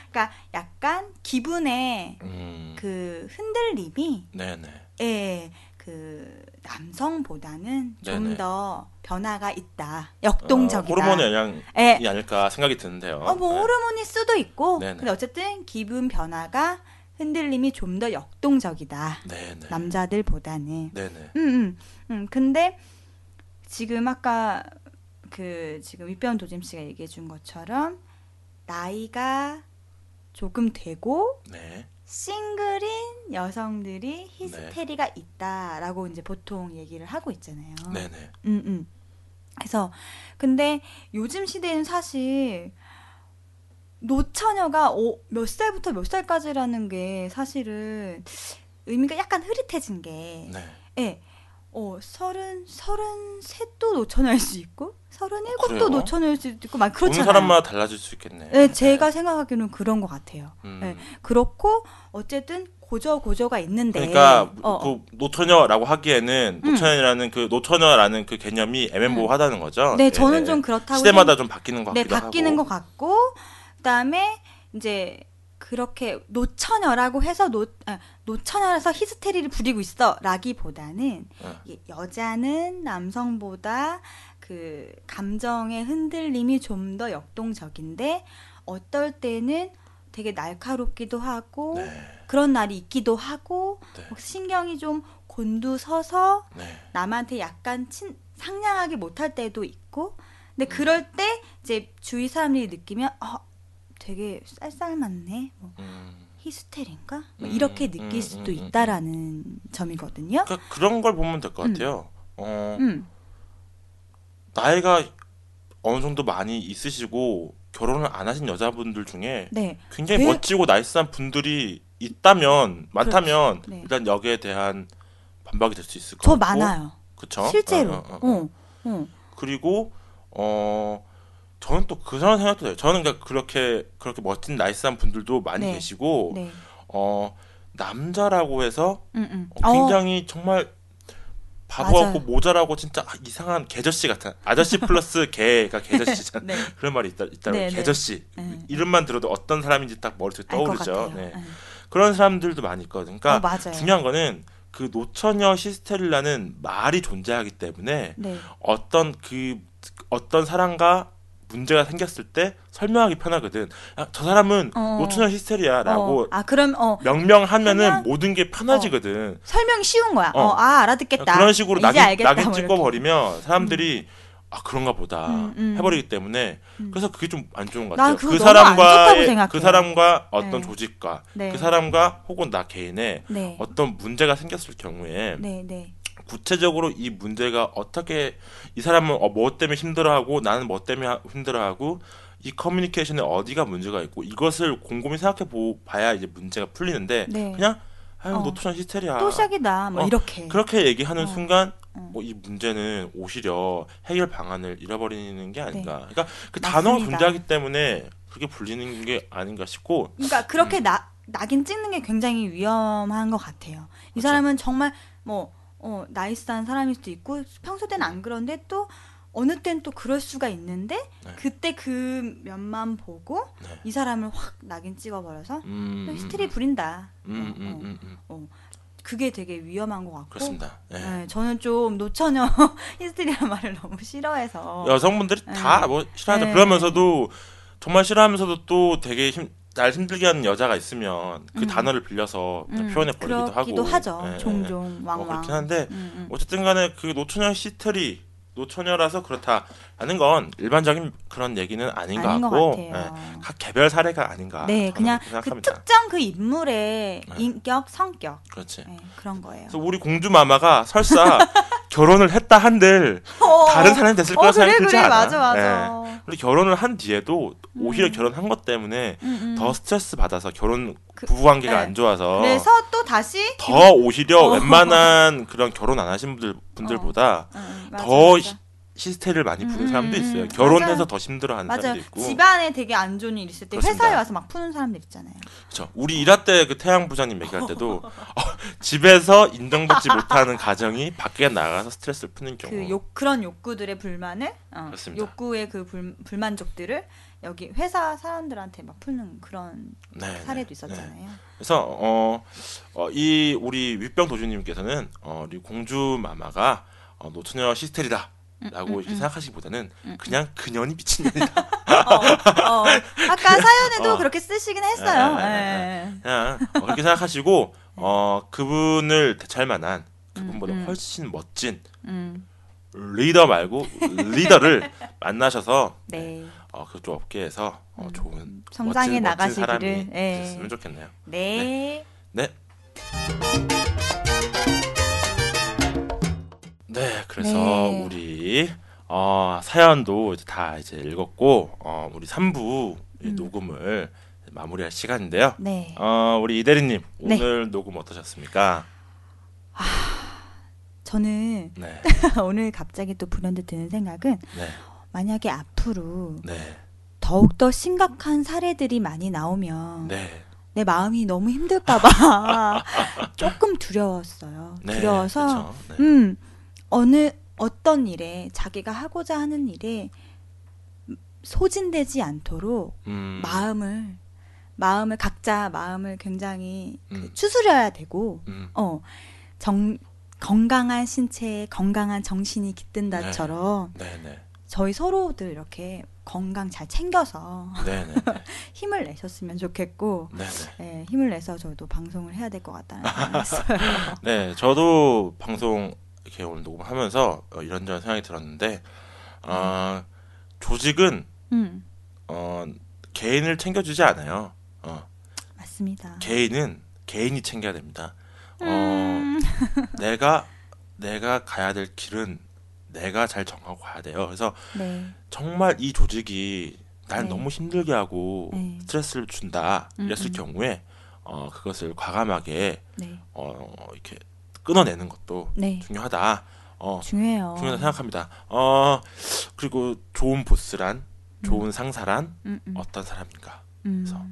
그러니까 약간 기분에 음. 그 흔들림이 네, 네. 예, 그 남성보다는 좀 네네. 더 변화가 있다. 어, 역동적이다. 호르몬의 영향이 예. 아닐까 생각이 드는데요. 어, 뭐 네. 호르몬일 수도 있고. 네네. 근데 어쨌든 기분 변화가 흔들림이 좀 더 역동적이다. 네, 네. 남자들보다는. 네, 네. 음, 음, 음. 근데 지금 아까 그 지금 윗변 도짐 씨가 얘기해 준 것처럼 나이가 조금 되고 네. 싱글인 여성들이 히스테리가 있다라고 이제 보통 얘기를 하고 있잖아요. 네, 네. 음, 음. 그래서 근데 요즘 시대에는 사실 노처녀가 어, 몇 살부터 몇 살까지라는 게 사실은 의미가 약간 흐릿해진 게 네. 예. 어, 서른, 서른 셋도 노처녀일 수 있고, 서른? 일곱도 노처녀일 수 있고, 막 그렇잖아요. 사람마다 달라질 수 있겠네. 예, 제가 생각하기로는 그런 것 같아요. 음. 예. 그렇고, 어쨌든, 고저, 고저가 있는데. 그러니까 어, 어. 그 노처녀라고 하기에는 음. 노처녀라는 그 노처녀라는 그 개념이 애매모호하다는 거죠. 네, 예, 저는 예. 좀 그렇다고. 시대마다 좀 바뀌는 것 네, 같기도 바뀌는 하고. 것 같고, 그 다음에, 이제, 그렇게 노처녀라고 해서 노, 아, 노처녀라서 히스테리를 부리고 있어. 라기보다는, 어. 여자는 남성보다 그 감정의 흔들림이 좀 더 역동적인데, 어떨 때는 되게 날카롭기도 하고, 네. 그런 날이 있기도 하고, 네. 뭐 신경이 좀 곤두서서 네. 남한테 약간 친, 상냥하게 못할 때도 있고, 근데 음. 그럴 때 이제 주위 사람들이 느끼면, 어, 되게 쌀쌀맞네, 뭐, 음. 히스테리인가? 뭐 음, 이렇게 음, 느낄 수도 음, 음, 있다라는 점이거든요. 그러니까 그런 걸 보면 될것 음. 같아요. 어, 음, 나이가 어느 정도 많이 있으시고 결혼을 안 하신 여자분들 중에 네. 굉장히 되- 멋지고 나이스한 분들이 있다면 많다면 네. 일단 여기에 대한 반박이 될 수 있을 것저 같고 많아요. 그쵸? 실제로. 어, 어, 어. 어. 어. 그리고 어 저는 또 그런 생각도 돼요. 저는 그러니까 그렇게 그렇게 멋진 나이스한 분들도 많이 네. 계시고 네. 어 남자라고 해서 음, 음. 어, 굉장히 정말 바보. 같고 모자라고 진짜 이상한 개저씨 같은 아저씨 플러스 개가 개저씨잖아. 네. 그런 말이 있다 있다고 네, 네. 개저씨 네. 이름만 들어도 어떤 사람인지 딱 머릿속에 떠오르죠. 네. 네. 그런 사람들도 많이 있거든요. 그러니까 어. 중요한 거는 그 노처녀 시스테리라는 말이 존재하기 때문에 네. 어떤 그 어떤 사람과 문제가 생겼을 때 설명하기 편하거든. 야, 저 사람은 어. 노처녀 히스테리아라고 어. 아, 그럼 어 명명하면은 하면- 모든 게 편해지거든. 설명이 쉬운 거야. 어, 어. 아, 알아듣겠다. 그런 식으로 낙인, 알겠다. 낙인 뭐 찍어. 버리면 사람들이 아 그런가 보다 음, 음. 해버리기 때문에 음. 그래서 그게 좀 안 좋은 것난 같아요. 그 생각해요. 그 사람과 어떤 네. 조직과 네. 그 사람과 혹은 나 개인의 네. 어떤 문제가 생겼을 경우에 네, 네. 구체적으로 이 문제가 어떻게 이 사람은 어, 뭐 때문에 힘들어하고 나는 뭐 때문에 하- 힘들어하고 이 커뮤니케이션에 어디가 문제가 있고 이것을 곰곰이 생각해 보 봐야 이제 문제가 풀리는데 네. 그냥 아유 어. 노토션 히스테리아 또 시작이다. 뭐 어, 이렇게. 그렇게 얘기하는 어. 순간 어. 뭐이 문제는 오히려 해결 방안을 잃어버리는 게 아닌가. 그러니까 그 네. 단어가 존재하기 때문에 그렇게 불리는 게 아닌가 싶고 그러니까 그렇게 음. 나, 낙인 찍는 게 굉장히 위험한 것 같아요. 이 그렇죠. 사람은 정말 뭐 어, 나이스한 사람일 수도 있고 평소 때는 안 그런데 또 어느 땐 또 그럴 수가 있는데 네. 그때 그 면만 보고 네. 이 사람을 확 낙인 찍어버려서 음, 음, 히스테리 부린다. 음, 어, 음, 어. 음, 음. 그게 되게 위험한 것 같고. 그렇습니다. 네. 네, 저는 좀 노처녀 히스테리라는 말을 너무 싫어해서. 여성분들이 네. 다뭐 싫어하죠. 네. 그러면서도 정말 싫어하면서도 또 되게 힘, 날 힘들게 하는 여자가 있으면 그 음. 단어를 빌려서 음, 표현해 버리기도 그렇기도 하고. 하죠. 네, 네. 종종 뭐 왕왕. 그렇긴 한데 음, 음. 어쨌든 간에 그 노처녀 시스테리 노처녀라서 그렇다라는 건 일반적인 그런 얘기는 아닌 것 같고. 예, 각 개별 사례가 아닌가 네, 그냥 그. 특정 그 인물의 네. 인격, 성격 그렇지. 네, 그런 거예요. 그래서 우리 공주 마마가 설사 결혼을 했다 한들 다른 사람이 됐을 거라 어, 그래 생각이 들지 그래 않아. 맞아 맞아. 예. 그리고 결혼을 한 뒤에도 오히려 음. 결혼한 것 때문에 음, 음. 더 스트레스 받아서 결혼 그- 부부 관계가 네. 안 좋아서 그래서 또 다시 더 오히려 어. 웬만한 그런 결혼 안 하신 분들 분들보다 음, 음, 맞아, 더 맞아. 시스테리를 많이 푸는 음, 사람도 음, 있어요. 음. 결혼해서 맞아요. 더 힘들어하는 맞아요. 사람도 있고. 집안에 되게 안 좋은 일 있을 때 그렇습니다. 회사에 와서 막 푸는 사람들 있잖아요. 그렇죠. 우리 일화 때그 태양 부장님 얘기할 때도 어, 집에서 인정받지 못하는 가정이 밖에 나가서 스트레스를 푸는 경우. 그 욕 그런 욕구들의 불만을 어, 그렇습니다. 욕구의 그 불, 불만족들을 여기 회사 사람들한테 막 푸는 그런 네, 사례도 네, 있었잖아요. 네. 그래서 어, 어, 이 우리 윗병 도주님께서는 어, 우리 공주 마마가 어, 노처녀 시스테리다. 라고 음, 이렇게 음. 생각하시기보다는 음, 그냥 그년이 미친년이다. 어, 어. 아까 사연에도 어. 그렇게 쓰시긴 했어요. 네, 네, 예. 그냥 어, 그렇게 생각하시고 어, 그분을 대체할 만한 그분보다 음, 음. 훨씬 멋진 음, 리더 말고 리더를 만나셔서 네. 어, 그쪽 업계에서 어, 음. 좋은 성장해 멋진, 멋진 사람이 나가시기를. 예. 됐으면 좋겠네요. 네. 네. 네, 그래서 네. 우리 어, 사연도 이제 다 이제 읽었고 어, 우리 3부 음. 녹음을 마무리할 시간인데요. 네. 어, 우리 이대리님 네. 오늘 녹음 어떠셨습니까? 저는 네, 오늘 갑자기 또 불현듯 드는 생각은 네, 만약에 앞으로 네, 더욱 더 심각한 사례들이 많이 나오면 네, 내 마음이 너무 힘들까봐 조금 두려웠어요. 네. 두려워서 그쵸? 네. 음 어느 어떤 일에 자기가 하고자 하는 일에 소진되지 않도록 음, 마음을 마음을 각자 마음을 굉장히 그 음. 추스려야 되고 음, 어 정 건강한 신체에 건강한 정신이 깃든다처럼 네, 네, 저희 서로들 이렇게 건강 잘 챙겨서 네, 네, 힘을 내셨으면 좋겠고 네, 네. 예, 힘을 내서 저도 방송을 해야 될 것 같다는 생각이 했어요. 네, 저도 방송 이렇게 오늘 녹음하면서 어, 이런저런 생각이 들었는데 어, 조직은 음, 어, 개인을 챙겨주지 않아요. 어, 맞습니다. 개인은 개인이 챙겨야 됩니다. 어, 음, 내가 내가 가야 될 길은 내가 잘 정하고 가야 돼요. 그래서 네. 정말 이 조직이 날 네. 너무 힘들게 하고 네. 스트레스를 준다 음, 이랬을 음. 경우에 어, 그것을 과감하게 네. 어, 이렇게 끊어내는 것도 네. 중요하다. 어, 중요해요. 중요하다 생각합니다. 어, 그리고 좋은 보스란, 좋은 상사란 음, 음, 어떤 사람인가? 음. 그래서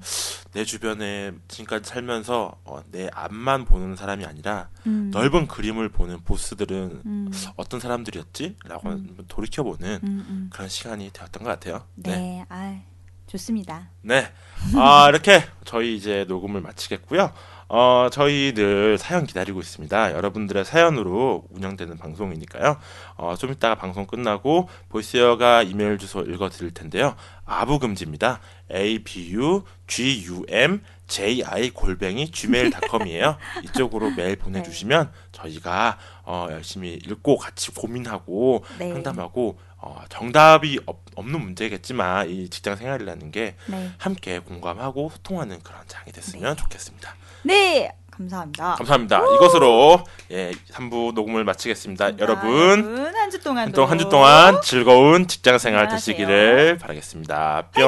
내 주변에 지금까지 살면서 어, 내 앞만 보는 사람이 아니라 음. 넓은 그림을 보는 보스들은 음. 어떤 사람들이었지? 라고 음. 돌이켜보는 음, 음. 그런 시간이 되었던 것 같아요. 네. 아, 좋습니다. 네. 아, 이렇게 저희 이제 녹음을 마치겠고요. 어, 저희 늘 사연 기다리고 있습니다. 여러분들의 사연으로 운영되는 방송이니까요. 어, 좀 이따가 방송 끝나고 보이스어가 이메일 주소 읽어 드릴 텐데요. 아부금지입니다. a b u g u m j i 골뱅이 gmail.com이에요. 이쪽으로 메일 보내주시면 저희가 어, 열심히 읽고 같이 고민하고 네. 상담하고 어, 정답이 없, 없는 문제겠지만 이 직장 생활이라는 게 네. 함께 공감하고 소통하는 그런 장이 됐으면 좋겠습니다. 네. 감사합니다. 감사합니다. 이것으로 예, 3부 녹음을 마치겠습니다. 여러분 한 주 동안 한 동- 한주 동안 즐거운 직장 생활 안녕하세요. 되시기를 바라겠습니다. 뿅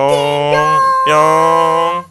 뿅.